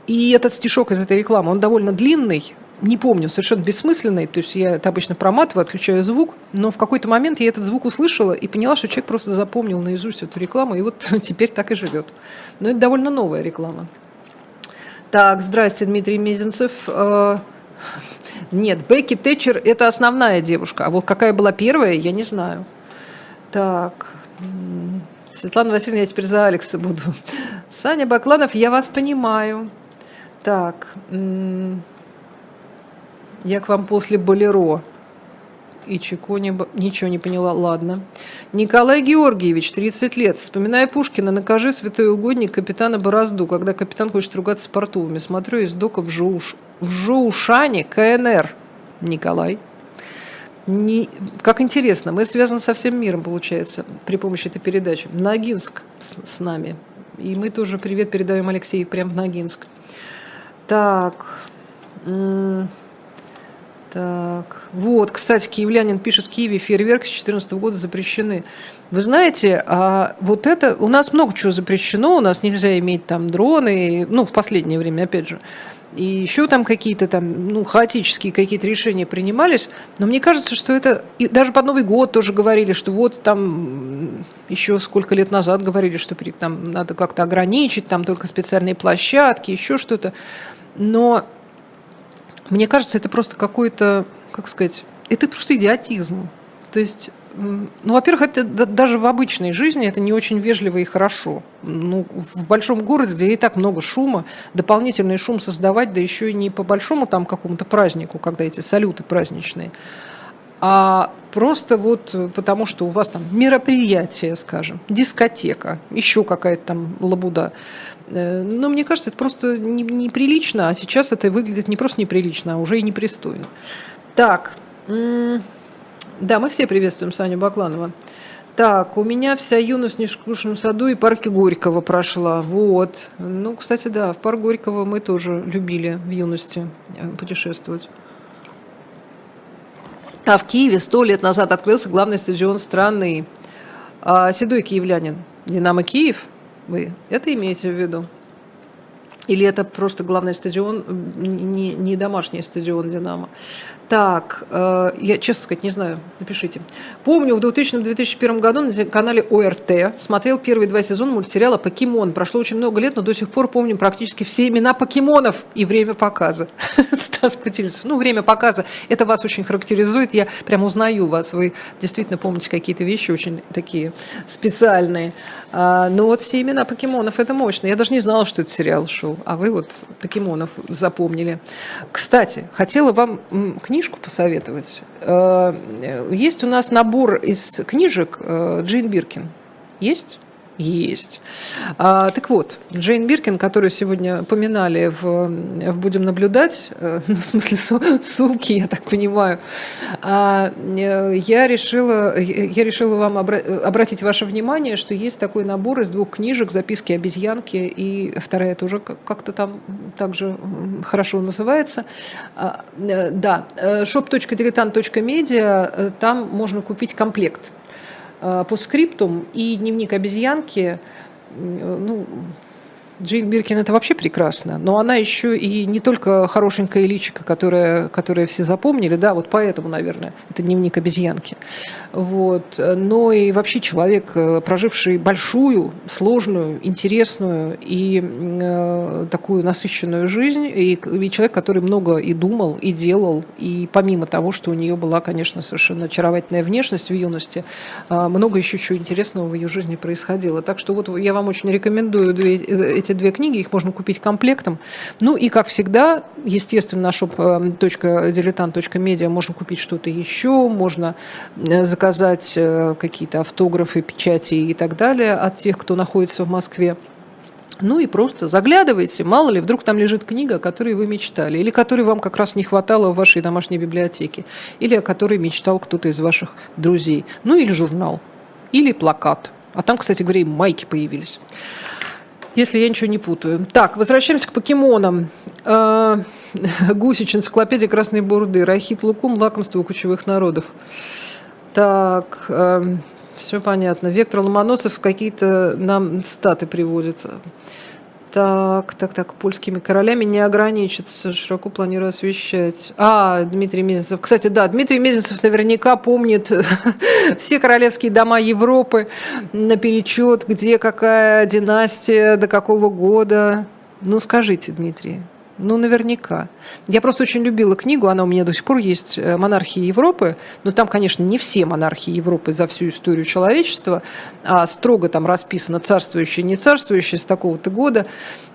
И этот стишок из этой рекламы, он довольно длинный, не помню, совершенно бессмысленный, то есть я это обычно проматываю, отключаю звук, но в какой-то момент я этот звук услышала и поняла, что человек просто запомнил наизусть эту рекламу, и вот (laughs) теперь так и живет. Но это довольно новая реклама. Так, здрасте, Дмитрий Мезенцев. Нет, Бекки Тэтчер – это основная девушка. А вот какая была первая, я не знаю. Так, Светлана Васильевна, я теперь за Алекса буду. (laughs) Саня Бакланов, я вас понимаю. Так, я к вам после Болеро. И Чекони ничего не поняла. Ладно. Николай Георгиевич, 30 лет. Вспоминая Пушкина, накажи святой угодник капитана Борозду, когда капитан хочет ругаться с портовыми. Смотрю из дока в, Жоуш... в Жоушане КНР. Николай. Не... Как интересно, мы связаны со всем миром, получается, при помощи этой передачи. Ногинск с, с нами. И мы тоже привет передаем Алексею прямо в Ногинск. Так. Так, вот, кстати, киевлянин пишет, в Киеве фейерверки с 2014 года запрещены. Вы знаете, а вот это, у нас много чего запрещено, у нас нельзя иметь там дроны, ну, в последнее время, опять же, и еще там какие-то там, ну, хаотические какие-то решения принимались, но мне кажется, что это, и даже под Новый год тоже говорили, что вот там еще сколько лет назад говорили, что там надо как-то ограничить, там только специальные площадки, еще что-то, но мне кажется, это просто какой-то, как сказать, это просто идиотизм. То есть, ну, во-первых, это даже в обычной жизни это не очень вежливо и хорошо. Ну, в большом городе, где и так много шума, дополнительный шум создавать, да еще и не по большому там какому-то празднику, когда эти салюты праздничные, а просто вот потому, что у вас там мероприятие, скажем, дискотека, еще какая-то там лабуда. Э, но мне кажется, это просто неприлично, а сейчас это выглядит не просто неприлично, а уже и непристойно. Так, да, мы все приветствуем Саню Бакланова. Так, у меня вся юность в Нескучном саду и парке Горького прошла. Вот. Ну, кстати, да, в парк Горького мы тоже любили в юности э, путешествовать. А в Киеве сто лет назад открылся главный стадион страны. А, седой киевлянин. Динамо Киев – вы это имеете в виду? Или это просто главный стадион, не, не домашний стадион «Динамо». Так, э, я, честно сказать, не знаю, напишите. Помню, в 2000-2001 году на канале ОРТ смотрел первые два сезона мультсериала «Покемон». Прошло очень много лет, но до сих пор помню практически все имена покемонов и время показа. (laughs) Стас Путильцев. Ну, время показа, это вас очень характеризует. Я прям узнаю вас. Вы действительно помните какие-то вещи очень такие специальные. А, но вот все имена покемонов, это мощно. Я даже не знала, что это сериал шел, а вы вот покемонов запомнили. Кстати, хотела вам книгу книжку посоветовать. Э, есть у нас набор из книжек э, Джейн Биркин. Есть? Есть. А, так вот, Джейн Биркин, которую сегодня поминали в, в «Будем наблюдать», э, (laughs) ну, в смысле сумки, я так понимаю, а, э, я, решила, я решила вам обра- обратить ваше внимание, что есть такой набор из двух книжек «Записки обезьянки» и вторая тоже как-то там также хорошо называется. А, э, да, shop.diletant.media, там можно купить комплект – Э, по скриптум и дневник обезьянки, ну, Джейн Биркин это вообще прекрасно, но она еще и не только хорошенькая личика, которая, которая все запомнили, да, вот поэтому, наверное, это дневник обезьянки, вот, но и вообще человек, э, проживший большую, сложную, интересную и э, такую насыщенную жизнь, и, и человек, который много и думал, и делал, и помимо того, что у нее была, конечно, совершенно очаровательная внешность в юности, э, много еще чего интересного в ее жизни происходило. Так что вот я вам очень рекомендую эти эти две книги, их можно купить комплектом. Ну и, как всегда, естественно, на shop.diletant.media э, можно купить что-то еще, можно э, заказать э, какие-то автографы, печати и так далее от тех, кто находится в Москве. Ну и просто заглядывайте, мало ли, вдруг там лежит книга, о которой вы мечтали, или которой вам как раз не хватало в вашей домашней библиотеке, или о которой мечтал кто-то из ваших друзей. Ну или журнал, или плакат. А там, кстати говоря, и майки появились если я ничего не путаю. Так, возвращаемся к покемонам. А, (laughs) Гусич, энциклопедия Красной Бурды, Рахит Лукум, лакомство у кочевых народов. Так, а, все понятно. Вектор Ломоносов какие-то нам статы приводит. Так, так, так, польскими королями не ограничится, широко планирую освещать. А, Дмитрий Мезенцев. Кстати, да, Дмитрий Мезенцев наверняка помнит (laughs) все королевские дома Европы наперечет, где какая династия, до какого года. Ну, скажите, Дмитрий. Ну, наверняка. Я просто очень любила книгу, она у меня до сих пор есть э, «Монархии Европы». Но там, конечно, не все монархии Европы за всю историю человечества, а строго там расписано царствующее, не царствующее с такого-то года.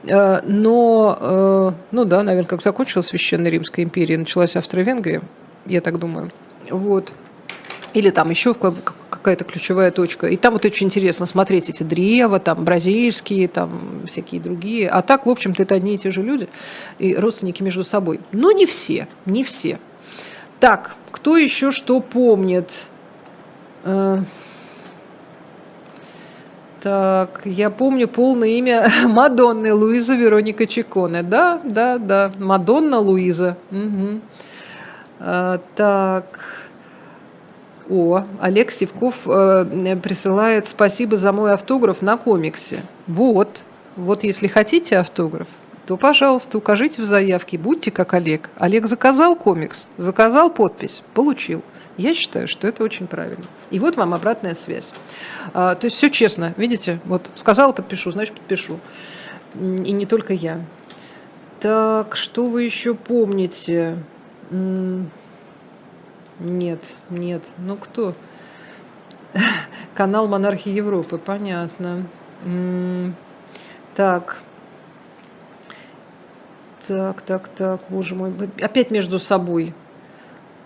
Э, но, э, ну да, наверное, как закончилась Священная Римская империя, началась Австро-Венгрия, я так думаю. Вот. Или там еще какая-то ключевая точка. И там вот очень интересно смотреть эти древа, там бразильские, там всякие другие. А так, в общем-то, это одни и те же люди и родственники между собой. Но не все, не все. Так, кто еще что помнит? Э, так, я помню полное имя (laughs) Мадонны Луиза Вероника Чиконе. Да, да, да, Мадонна Луиза. Угу. А, так. О, Олег Сивков э, присылает спасибо за мой автограф на комиксе. Вот, вот если хотите автограф, то, пожалуйста, укажите в заявке, будьте как Олег. Олег заказал комикс, заказал подпись, получил. Я считаю, что это очень правильно. И вот вам обратная связь. А, то есть все честно, видите? Вот сказала, подпишу, значит подпишу. И не только я. Так, что вы еще помните? Нет, нет. Ну кто? (laughs) Канал Монархии Европы, понятно. Так. Так, так, так, боже мой. Опять между собой.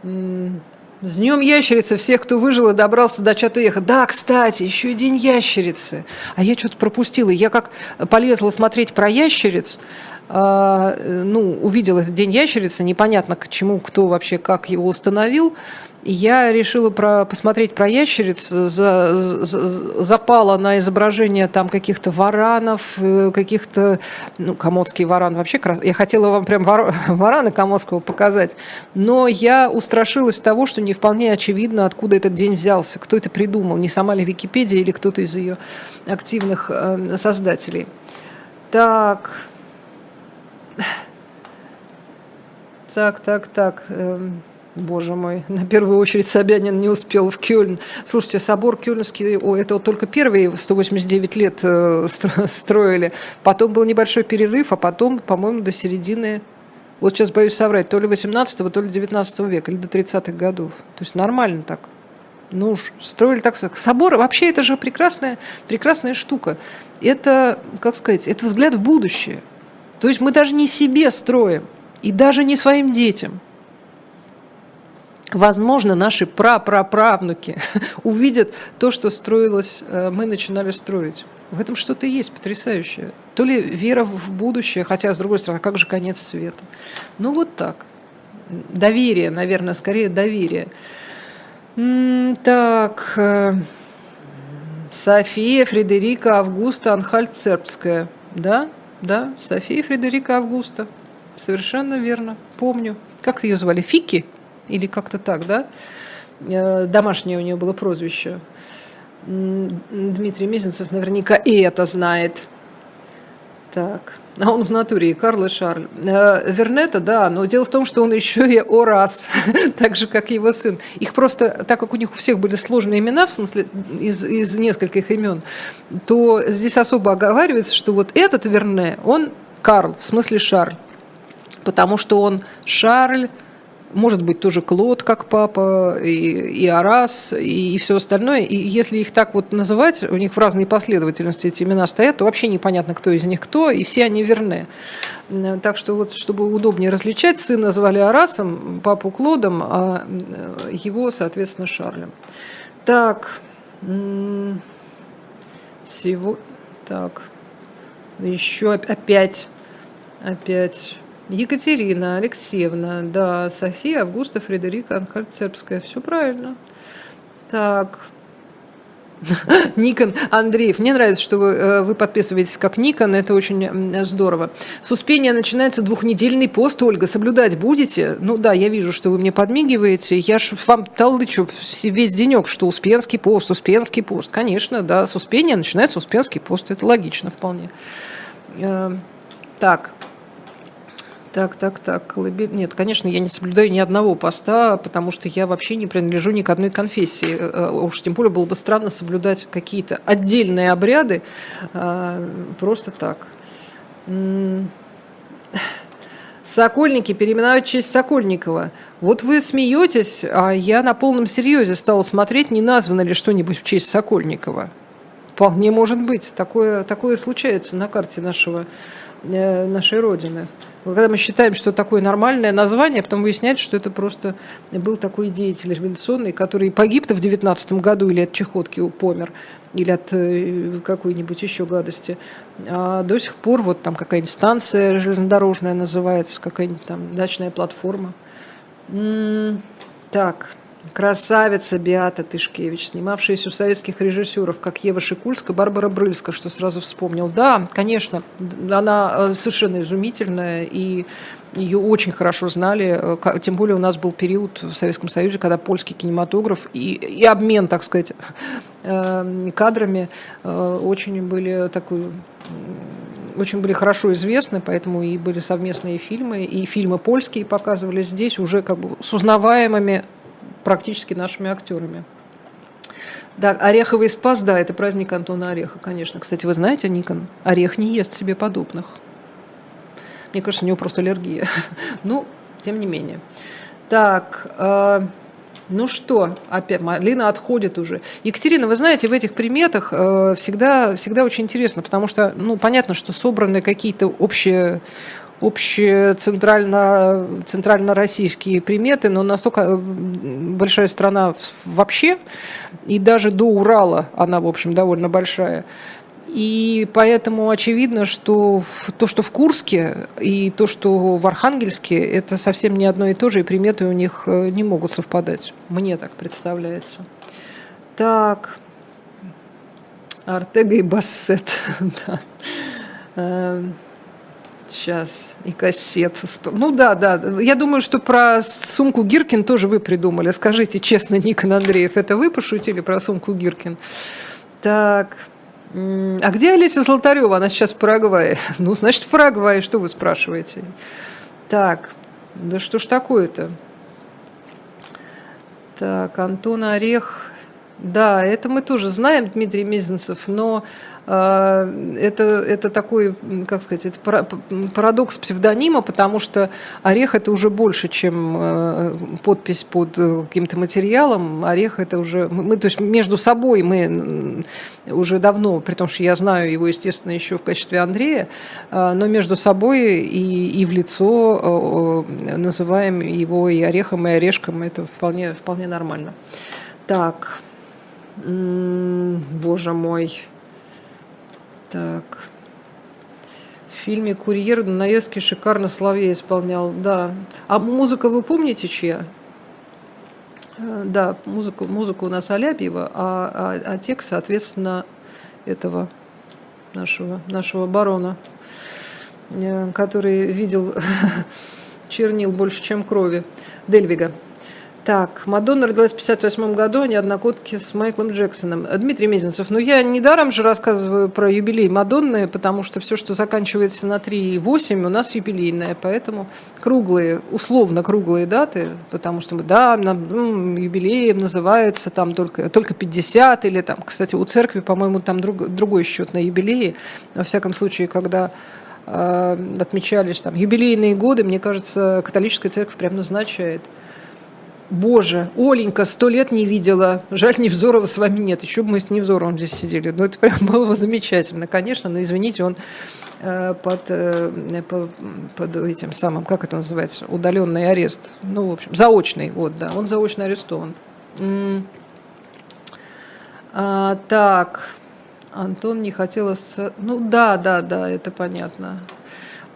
С днем ящерицы всех, кто выжил и добрался до чата ехать. Да, кстати, еще и день ящерицы. А я что-то пропустила. Я как полезла смотреть про ящериц, ну, увидела этот день ящерицы, непонятно к чему, кто вообще, как его установил. Я решила про, посмотреть про ящериц, за, за, запала на изображение там каких-то варанов, э, каких-то, ну, комодский варан вообще крас... Я хотела вам прям вар... (laughs) варана комодского показать, но я устрашилась того, что не вполне очевидно, откуда этот день взялся, кто это придумал, не сама ли Википедия или кто-то из ее активных э, создателей. Так, так, так, так. Эм, боже мой, на первую очередь Собянин не успел в Кёльн. Слушайте, собор Кёльнский, о, это вот только первые 189 лет э, строили. Потом был небольшой перерыв, а потом, по-моему, до середины вот сейчас боюсь соврать, то ли 18 то ли 19 века, или до 30-х годов. То есть нормально так. Ну уж, строили так. Собор, вообще это же прекрасная, прекрасная штука. Это, как сказать, это взгляд в будущее. То есть мы даже не себе строим, и даже не своим детям. Возможно, наши прапраправнуки (laughs) увидят то, что строилось, э, мы начинали строить. В этом что-то есть потрясающее. То ли вера в будущее, хотя, с другой стороны, а как же конец света? Ну, вот так. Доверие, наверное, скорее доверие. Так, э, София Фредерика Августа Анхальт-Цербская, да? Да, София Фредерика Августа. Совершенно верно. Помню. Как ее звали? Фики? Или как-то так, да? Э, домашнее у нее было прозвище. Дмитрий Мезенцев наверняка и это знает. Так. А он в натуре, и Карл и Шарль. Э, Вернета, да, но дело в том, что он еще и Орас, (laughs) так же, как его сын. Их просто, так как у них у всех были сложные имена, в смысле, из, из нескольких имен, то здесь особо оговаривается, что вот этот Верне, он Карл, в смысле Шарль. Потому что он Шарль, может быть тоже Клод как папа, и, и Арас, и, и все остальное. И если их так вот называть, у них в разной последовательности эти имена стоят, то вообще непонятно, кто из них кто, и все они верны. Так что вот, чтобы удобнее различать, сына звали Арасом, папу Клодом, а его, соответственно, Шарлем. Так, всего, так, еще опять, опять Екатерина Алексеевна, да, София Августа Фредерика Анхальцербская. Все правильно. Так, (laughs) Никон Андреев. Мне нравится, что вы, э, вы подписываетесь как Никон, это очень здорово. С Успения начинается двухнедельный пост, Ольга, соблюдать будете? Ну да, я вижу, что вы мне подмигиваете. Я ж вам толдычу весь денек, что Успенский пост, Успенский пост. Конечно, да, с Успения начинается Успенский пост, это логично вполне. Э, так, так, так, так. Нет, конечно, я не соблюдаю ни одного поста, потому что я вообще не принадлежу ни к одной конфессии. Э, э, уж тем более было бы странно соблюдать какие-то отдельные обряды а, просто так. Сокольники переименовать в честь Сокольникова. Вот вы смеетесь, а я на полном серьезе стала смотреть, не названо ли что-нибудь в честь Сокольникова. Вполне может быть. Такое, такое случается на карте нашего, э, нашей Родины. Когда мы считаем, что такое нормальное название, потом выясняется, что это просто был такой деятель революционный, который погиб-то в 19 году или от чехотки помер, или от э, какой-нибудь еще гадости. А до сих пор вот там какая-нибудь станция железнодорожная называется, какая-нибудь там дачная платформа. Так, Красавица Биата Тышкевич, снимавшаяся у советских режиссеров, как Ева Шикульска, Барбара Брыльска, что сразу вспомнил. Да, конечно, она э, совершенно изумительная, и ее очень хорошо знали, э, тем более у нас был период в Советском Союзе, когда польский кинематограф и, и обмен, так сказать, (laughs) э, кадрами очень были такой очень были хорошо известны, поэтому и были совместные фильмы, и фильмы польские показывали здесь уже как бы с узнаваемыми практически нашими актерами. Да, Ореховый спас, да, это праздник Антона Ореха, конечно. Кстати, вы знаете, Никон, Орех не ест себе подобных. Мне кажется, у него просто аллергия. (laughs) ну, тем не менее. Так, э, ну что, опять малина отходит уже. Екатерина, вы знаете, в этих приметах э, всегда, всегда очень интересно, потому что, ну, понятно, что собраны какие-то общие общие центрально, центрально-российские приметы, но настолько э, большая страна вообще, и даже до Урала она, в общем, довольно большая. И поэтому очевидно, что то, что в Курске и то, что в Архангельске, это совсем не одно и то же, и приметы у них э, не могут совпадать. Мне так представляется. Так. Артега и Бассет. (laughs) да. Сейчас, и кассет. Ну да, да. Я думаю, что про сумку Гиркин тоже вы придумали. Скажите честно, Никон Андреев, это вы пошутили про сумку Гиркин? Так. А где Олеся Золотарева? Она сейчас в Парагвае. (laughs) Ну, значит, в Парагвае. Что вы спрашиваете? Так. Да что ж такое-то? Так, Антон Орех. Да, это мы тоже знаем, Дмитрий Мезенцев, но это, это такой, как сказать, это парадокс псевдонима, потому что орех это уже больше, чем э, подпись под э, каким-то материалом. Орех это уже, мы, то есть между собой мы уже давно, при том, что я знаю его, естественно, еще в качестве Андрея, а, но между собой и, и в лицо называем его и орехом, и орешком. Это вполне, вполне нормально. Так, боже мой. Так. В фильме «Курьер» Наевский шикарно Соловей исполнял, да. А музыка вы помните чья? Э, да, музыку, музыку у нас Алябьева, а, а, а текст, соответственно, этого нашего, нашего барона, э, который видел (laughs) чернил больше, чем крови, Дельвига. Так, Мадонна родилась в 58 году, они однокотки с Майклом Джексоном. Дмитрий Мезенцев, ну я недаром же рассказываю про юбилей Мадонны, потому что все, что заканчивается на 3 и 8, у нас юбилейное, поэтому круглые, условно круглые даты, потому что, да, ну, юбилеем называется там только, только 50 или там, кстати, у церкви, по-моему, там друг, другой счет на юбилеи. Во всяком случае, когда э, отмечались там юбилейные годы, мне кажется, католическая церковь прям назначает – Боже, Оленька, сто лет не видела. Жаль, Невзорова с вами нет. Еще бы мы с Невзоровым здесь сидели. Ну, это прям было бы замечательно, конечно. Но, извините, он э, под, э, под, этим самым, как это называется, удаленный арест. Ну, в общем, заочный, вот, да. Он заочно арестован. А, так, Антон не хотел... Ну, да, да, да, это понятно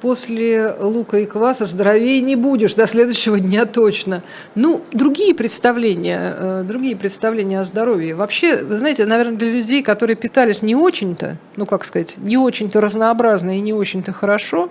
после лука и кваса здоровее не будешь до следующего дня точно. Ну, другие представления, э, другие представления о здоровье. Вообще, вы знаете, наверное, для людей, которые питались не очень-то, ну, как сказать, не очень-то разнообразно и не очень-то хорошо,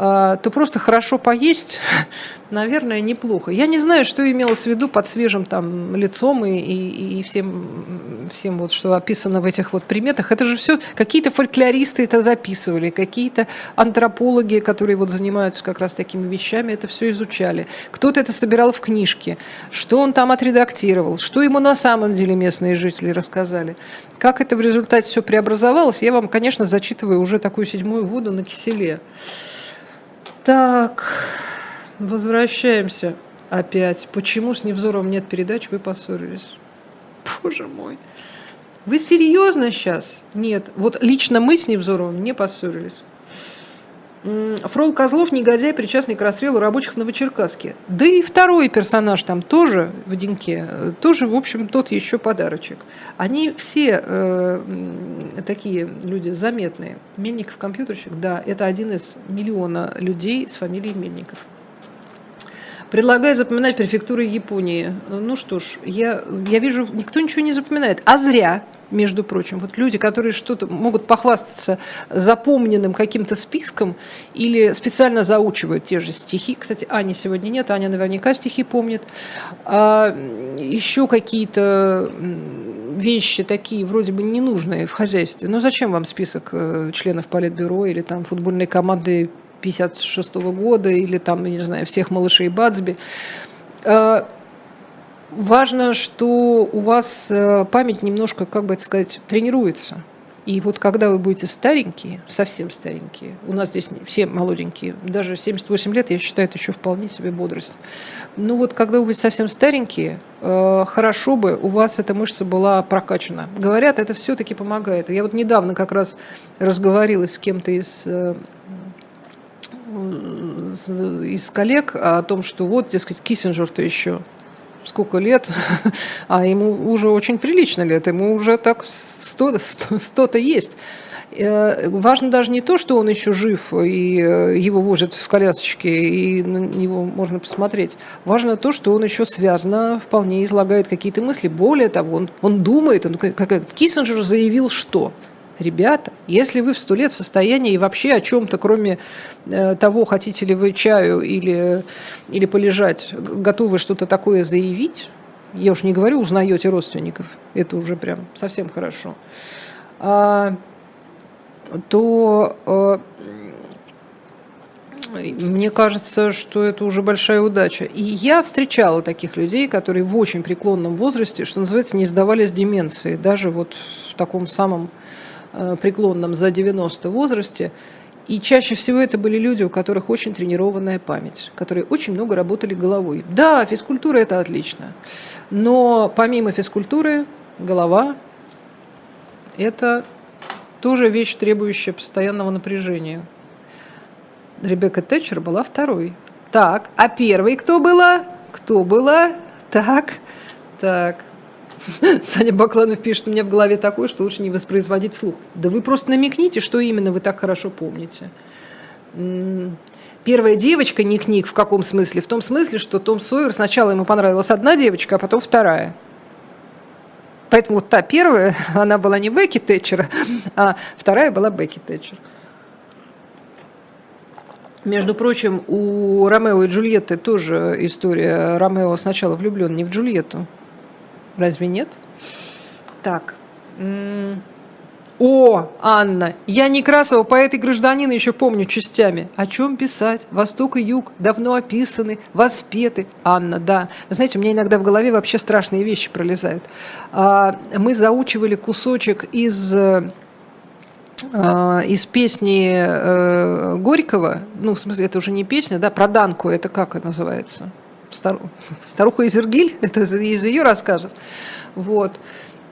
то просто хорошо поесть, (laughs) наверное, неплохо. Я не знаю, что имелось в виду под свежим там лицом и, и, и всем, всем вот, что описано в этих вот приметах. Это же все какие-то фольклористы это записывали, какие-то антропологи, которые вот занимаются как раз такими вещами, это все изучали. Кто-то это собирал в книжке, что он там отредактировал, что ему на самом деле местные жители рассказали. Как это в результате все преобразовалось, я вам, конечно, зачитываю уже такую седьмую воду на киселе. Так, возвращаемся опять. Почему с Невзоровым нет передач, вы поссорились? (laughs) Боже мой. Вы серьезно сейчас? Нет. Вот лично мы с Невзоровым не поссорились. Фрол Козлов, негодяй, причастный к расстрелу рабочих в Новочеркасске. Да и второй персонаж там тоже в Деньке, тоже, в общем, тот еще подарочек. Они все э, такие люди заметные. Мельников компьютерщик, да, это один из миллиона людей с фамилией Мельников. Предлагаю запоминать префектуры Японии. Ну что ж, я, я вижу, никто ничего не запоминает. А зря между прочим. Вот люди, которые что-то могут похвастаться запомненным каким-то списком или специально заучивают те же стихи. Кстати, Ани сегодня нет, Аня наверняка стихи помнит. А еще какие-то вещи такие вроде бы ненужные в хозяйстве. Но зачем вам список э, членов Политбюро или там футбольной команды 56 -го года или там, я не знаю, всех малышей Бадсби? Важно, что у вас э, память немножко, как бы это сказать, тренируется. И вот когда вы будете старенькие, совсем старенькие, у нас здесь все молоденькие, даже 78 лет, я считаю, это еще вполне себе бодрость. Ну вот когда вы будете совсем старенькие, э, хорошо бы у вас эта мышца была прокачана. Говорят, это все-таки помогает. Я вот недавно как раз разговорилась с кем-то из э, из коллег о том, что вот, дескать, Киссинджер-то еще сколько лет, (laughs) а ему уже очень прилично лет, ему уже так 100-то есть. Э, важно даже не то, что он еще жив, и э, его возят в колясочке, и на него можно посмотреть. Важно то, что он еще связано, вполне излагает какие-то мысли. Более того, он, он думает, он, как Киссинджер заявил, что – ребята, если вы в сто лет в состоянии и вообще о чем-то, кроме э, того, хотите ли вы чаю или, или полежать, готовы что-то такое заявить, я уж не говорю, узнаете родственников, это уже прям совсем хорошо, а, то а, мне кажется, что это уже большая удача. И я встречала таких людей, которые в очень преклонном возрасте, что называется, не сдавались деменции, даже вот в таком самом Э, преклонном за 90 возрасте. И чаще всего это были люди, у которых очень тренированная память, которые очень много работали головой. Да, физкультура – это отлично, но помимо физкультуры, голова – это тоже вещь, требующая постоянного напряжения. Ребекка Тэтчер была второй. Так, а первой кто была? Кто была? Так, так. (laughs) Саня Бакланов пишет, у меня в голове такое, что лучше не воспроизводить вслух. Да вы просто намекните, что именно вы так хорошо помните. Первая девочка Ник Ник в каком смысле? В том смысле, что Том Сойер сначала ему понравилась одна девочка, а потом вторая. Поэтому вот та первая, (laughs) она была не Бекки Тэтчер, (laughs) а вторая была Бекки Тэтчер. Между прочим, у Ромео и Джульетты тоже история. Ромео сначала влюблен не в Джульетту, Разве нет? Так. О, Анна, я Некрасова, поэт и гражданин, еще помню частями. О чем писать? Восток и юг давно описаны, воспеты. Анна, да. Знаете, у меня иногда в голове вообще страшные вещи пролезают. А, мы заучивали кусочек из а, из песни э, Горького, ну, в смысле, это уже не песня, да, про Данку, это как называется? Стару, старуха Изергиль, (laughs) это из ее рассказов. Вот.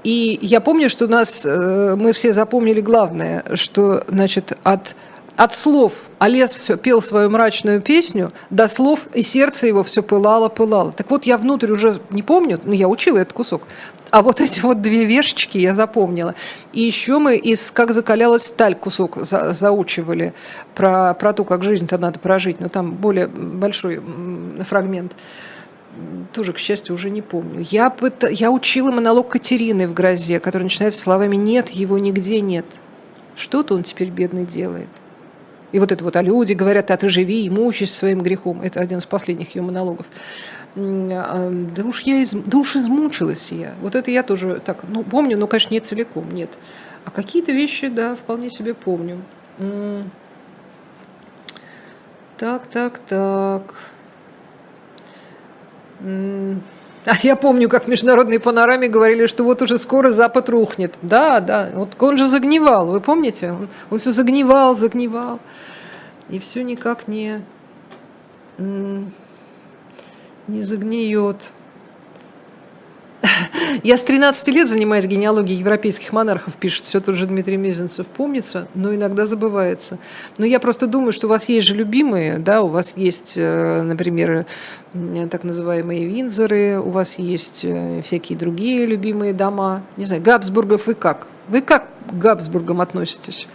И я помню, что нас, э, мы все запомнили главное, что, значит, от от слов Олес все пел свою мрачную песню, до слов и сердце его все пылало, пылало. Так вот, я внутрь уже не помню, ну, я учила этот кусок, а вот эти вот две вешечки я запомнила. И еще мы из «Как закалялась сталь» кусок за, заучивали про, про то, как жизнь-то надо прожить, но там более большой фрагмент тоже, к счастью, уже не помню. Я, я учила монолог Катерины в «Грозе», который начинается словами «нет, его нигде нет». Что-то он теперь бедный делает. И вот это вот, а люди говорят, а ты живи и мучайся своим грехом. Это один из последних ее монологов. А, да уж я из, да уж измучилась я. Вот это я тоже так, ну, помню, но, конечно, не целиком, нет. А какие-то вещи, да, вполне себе помню. Так, так, так. А я помню, как в международной панораме говорили, что вот уже скоро Запад рухнет. Да, да, вот он же загнивал, вы помните? Он, он все загнивал, загнивал. И все никак не, не загниет. Я с 13 лет занимаюсь генеалогией европейских монархов, пишет все тот же Дмитрий Мезенцев. Помнится, но иногда забывается. Но я просто думаю, что у вас есть же любимые, да, у вас есть, э, например, так называемые Винзоры, у вас есть э, всякие другие любимые дома. Не знаю, Габсбургов вы как? Вы как к Габсбургам относитесь?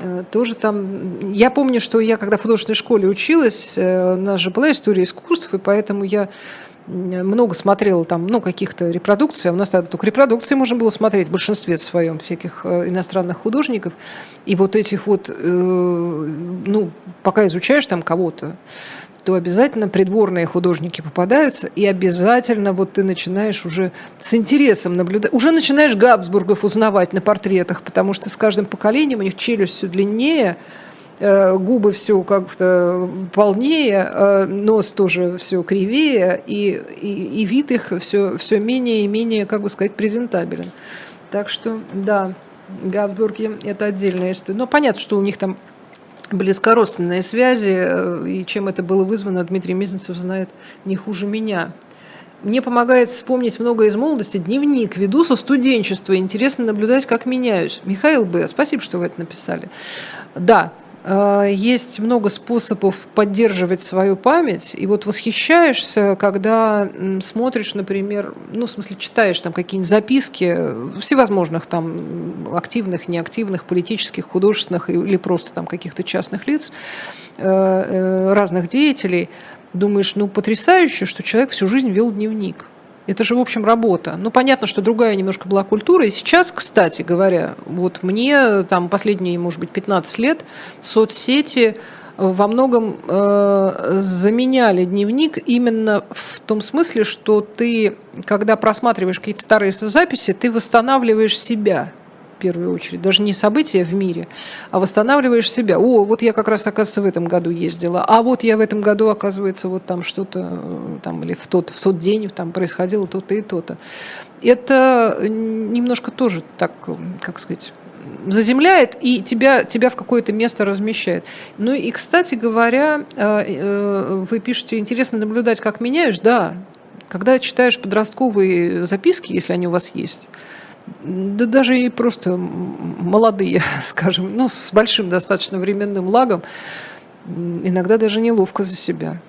Э, тоже там... Я помню, что я, когда в художественной школе училась, э, у нас же была история искусств, и поэтому я много смотрела там, ну, каких-то репродукций. А у нас тогда только репродукции можно было смотреть в большинстве своем всяких э, иностранных художников. И вот этих вот, ну, пока изучаешь там кого-то, то обязательно придворные художники попадаются, и обязательно вот ты начинаешь уже с интересом наблюдать, уже начинаешь Габсбургов узнавать на портретах, потому что с каждым поколением у них челюсть все длиннее, э, губы все как-то полнее, э, нос тоже все кривее, и, и, и вид их все, все менее и менее, как бы сказать, презентабелен. Так что, да, Габсбурги – это отдельная история. Но понятно, что у них там близкородственные связи, э, и чем это было вызвано, Дмитрий Мезенцев знает не хуже меня. Мне помогает вспомнить много из молодости. Дневник веду со студенчества. Интересно наблюдать, как меняюсь. Михаил Б., спасибо, что вы это написали. Да, Э, есть много способов поддерживать свою память, и вот восхищаешься, когда смотришь, например, ну, в смысле, читаешь там какие-нибудь записки всевозможных там активных, неактивных, политических, художественных или просто там каких-то частных лиц, э, э, разных деятелей, думаешь, ну, потрясающе, что человек всю жизнь вел дневник. Это же, в общем, работа. Ну, понятно, что другая немножко была культура. И сейчас, кстати говоря, вот мне там последние, может быть, 15 лет соцсети во многом э, заменяли дневник именно в том смысле, что ты, когда просматриваешь какие-то старые записи, ты восстанавливаешь себя первую очередь. Даже не события в мире, а восстанавливаешь себя. О, вот я как раз, оказывается, в этом году ездила. А вот я в этом году, оказывается, вот там что-то, э, там, или в тот, в тот день там происходило то-то и то-то. Это немножко тоже так, как сказать, заземляет и тебя, тебя в какое-то место размещает. Ну и, кстати говоря, э, э, вы пишете, интересно наблюдать, как меняешь. Да, когда читаешь подростковые записки, если они у вас есть, да даже и просто молодые, (laughs) скажем, ну, с большим достаточно временным лагом, иногда даже неловко за себя.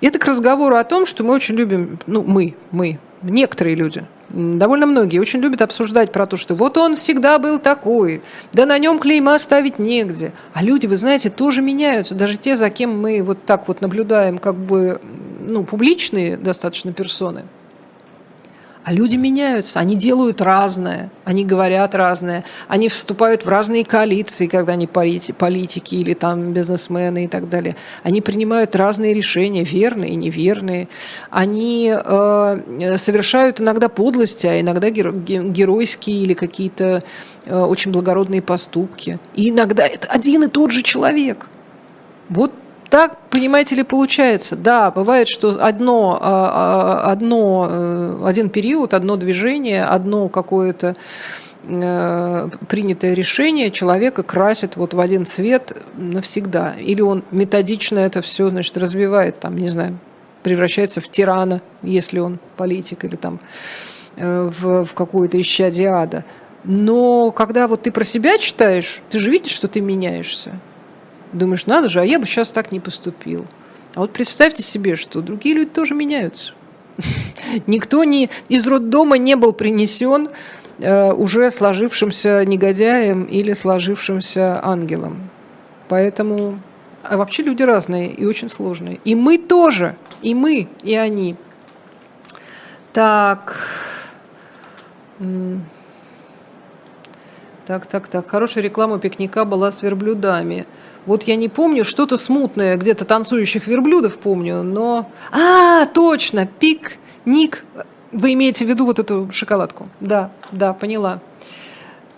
И это к разговору о том, что мы очень любим, ну, мы, мы, некоторые люди, довольно многие очень любят обсуждать про то, что вот он всегда был такой, да на нем клейма ставить негде. А люди, вы знаете, тоже меняются. Даже те, за кем мы вот так вот наблюдаем, как бы, ну, публичные достаточно персоны – а люди меняются, они делают разное, они говорят разное, они вступают в разные коалиции, когда они политики или там бизнесмены и так далее. Они принимают разные решения, верные и неверные. Они э, совершают иногда подлости, а иногда геройские или какие-то э, очень благородные поступки. И иногда это один и тот же человек. Вот так, понимаете ли, получается. Да, бывает, что одно, а, а, одно, э, один период, одно движение, одно какое-то э, принятое решение человека красит вот в один цвет навсегда. Или он методично это все, значит, развивает, там, не знаю, превращается в тирана, если он политик, или там э, в, в какую-то исчадие ада. Но когда вот ты про себя читаешь, ты же видишь, что ты меняешься. Думаешь, надо же, а я бы сейчас так не поступил. А вот представьте себе, что другие люди тоже меняются. (laughs) Никто не, из роддома не был принесен э, уже сложившимся негодяем или сложившимся ангелом. Поэтому а вообще люди разные и очень сложные. И мы тоже, и мы, и они. Так. Так, так, так. Хорошая реклама пикника была с верблюдами. Вот я не помню, что-то смутное, где-то танцующих верблюдов помню, но... А, точно, пикник. Вы имеете в виду вот эту шоколадку? Да, да, поняла.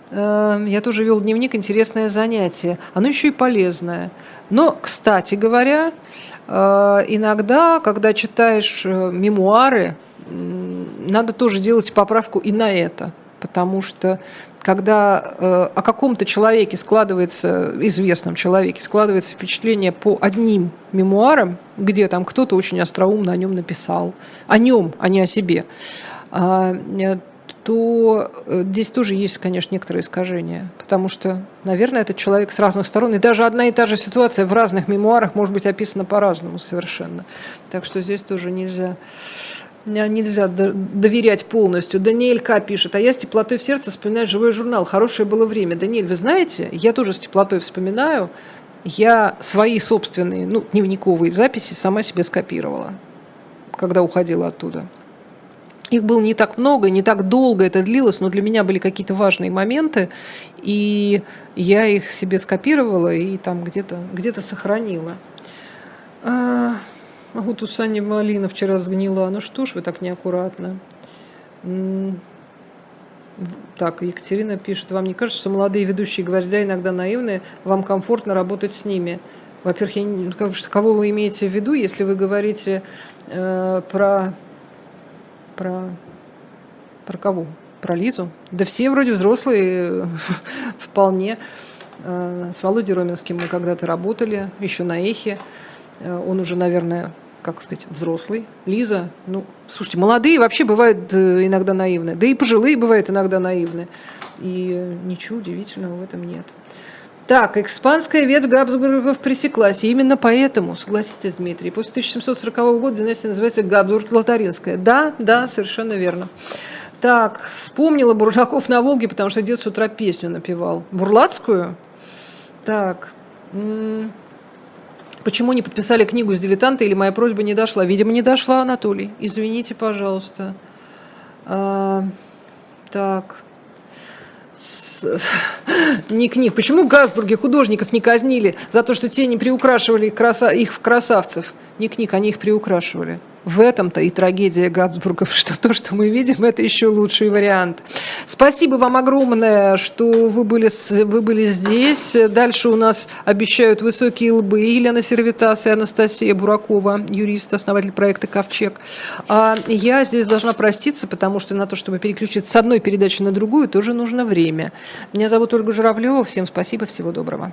Эм, я тоже вел дневник, интересное занятие. Оно еще и полезное. Но, кстати говоря, э, иногда, когда читаешь э, мемуары, надо тоже делать поправку и на это, потому что когда э, о каком-то человеке складывается, известном человеке, складывается впечатление по одним мемуарам, где там кто-то очень остроумно о нем написал, о нем, а не о себе, а, э, то э, здесь тоже есть, конечно, некоторые искажения. Потому что, наверное, этот человек с разных сторон, и даже одна и та же ситуация в разных мемуарах может быть описана по-разному совершенно. Так что здесь тоже нельзя нельзя доверять полностью. Даниэль К. пишет, а я с теплотой в сердце вспоминаю живой журнал. Хорошее было время. Даниэль, вы знаете, я тоже с теплотой вспоминаю. Я свои собственные, ну, дневниковые записи сама себе скопировала, когда уходила оттуда. Их было не так много, не так долго это длилось, но для меня были какие-то важные моменты, и я их себе скопировала и там где-то где сохранила. А, вот у малина вчера взгнила. Ну что ж вы так неаккуратно. Так, Екатерина пишет, вам не кажется, что молодые ведущие гвоздя иногда наивные, вам комфортно работать с ними? Во-первых, я не, кого вы имеете в виду, если вы говорите э, про, про, про кого? Про Лизу? Да все вроде взрослые, (laughs) вполне. Э, с Володей Роменским мы когда-то работали, еще на Эхе. Э, он уже, наверное, как сказать, взрослый. Лиза, ну, слушайте, молодые вообще бывают э, иногда наивны. Да и пожилые бывают иногда наивны. И ничего удивительного в этом нет. Так, экспанская ветвь Габсбургов пресеклась. И именно поэтому, согласитесь, Дмитрий, после 1740 года династия называется Габсбург-Лотаринская. Да, да, совершенно верно. Так, вспомнила Бурлаков на Волге, потому что дед с утра песню напевал. Бурлацкую? Так. М- Почему не подписали книгу с дилетанта или моя просьба не дошла? Видимо, не дошла, Анатолий. Извините, пожалуйста. А, так. (laughs) Не книг. Почему в Газбурге художников не казнили за то, что те не приукрашивали их, красавцев? Не книг, они их приукрашивали в этом-то и трагедия Габсбургов, (laughs) что то, что мы видим, это еще лучший вариант. Спасибо вам огромное, что вы были, вы были здесь. Дальше у нас обещают высокие лбы Елена Сервитас и Анастасия Буракова, юрист, основатель проекта «Ковчег». А я здесь должна проститься, потому что на то, чтобы переключиться с одной передачи на другую, тоже нужно время. Меня зовут Ольга Журавлева. Всем спасибо, всего доброго.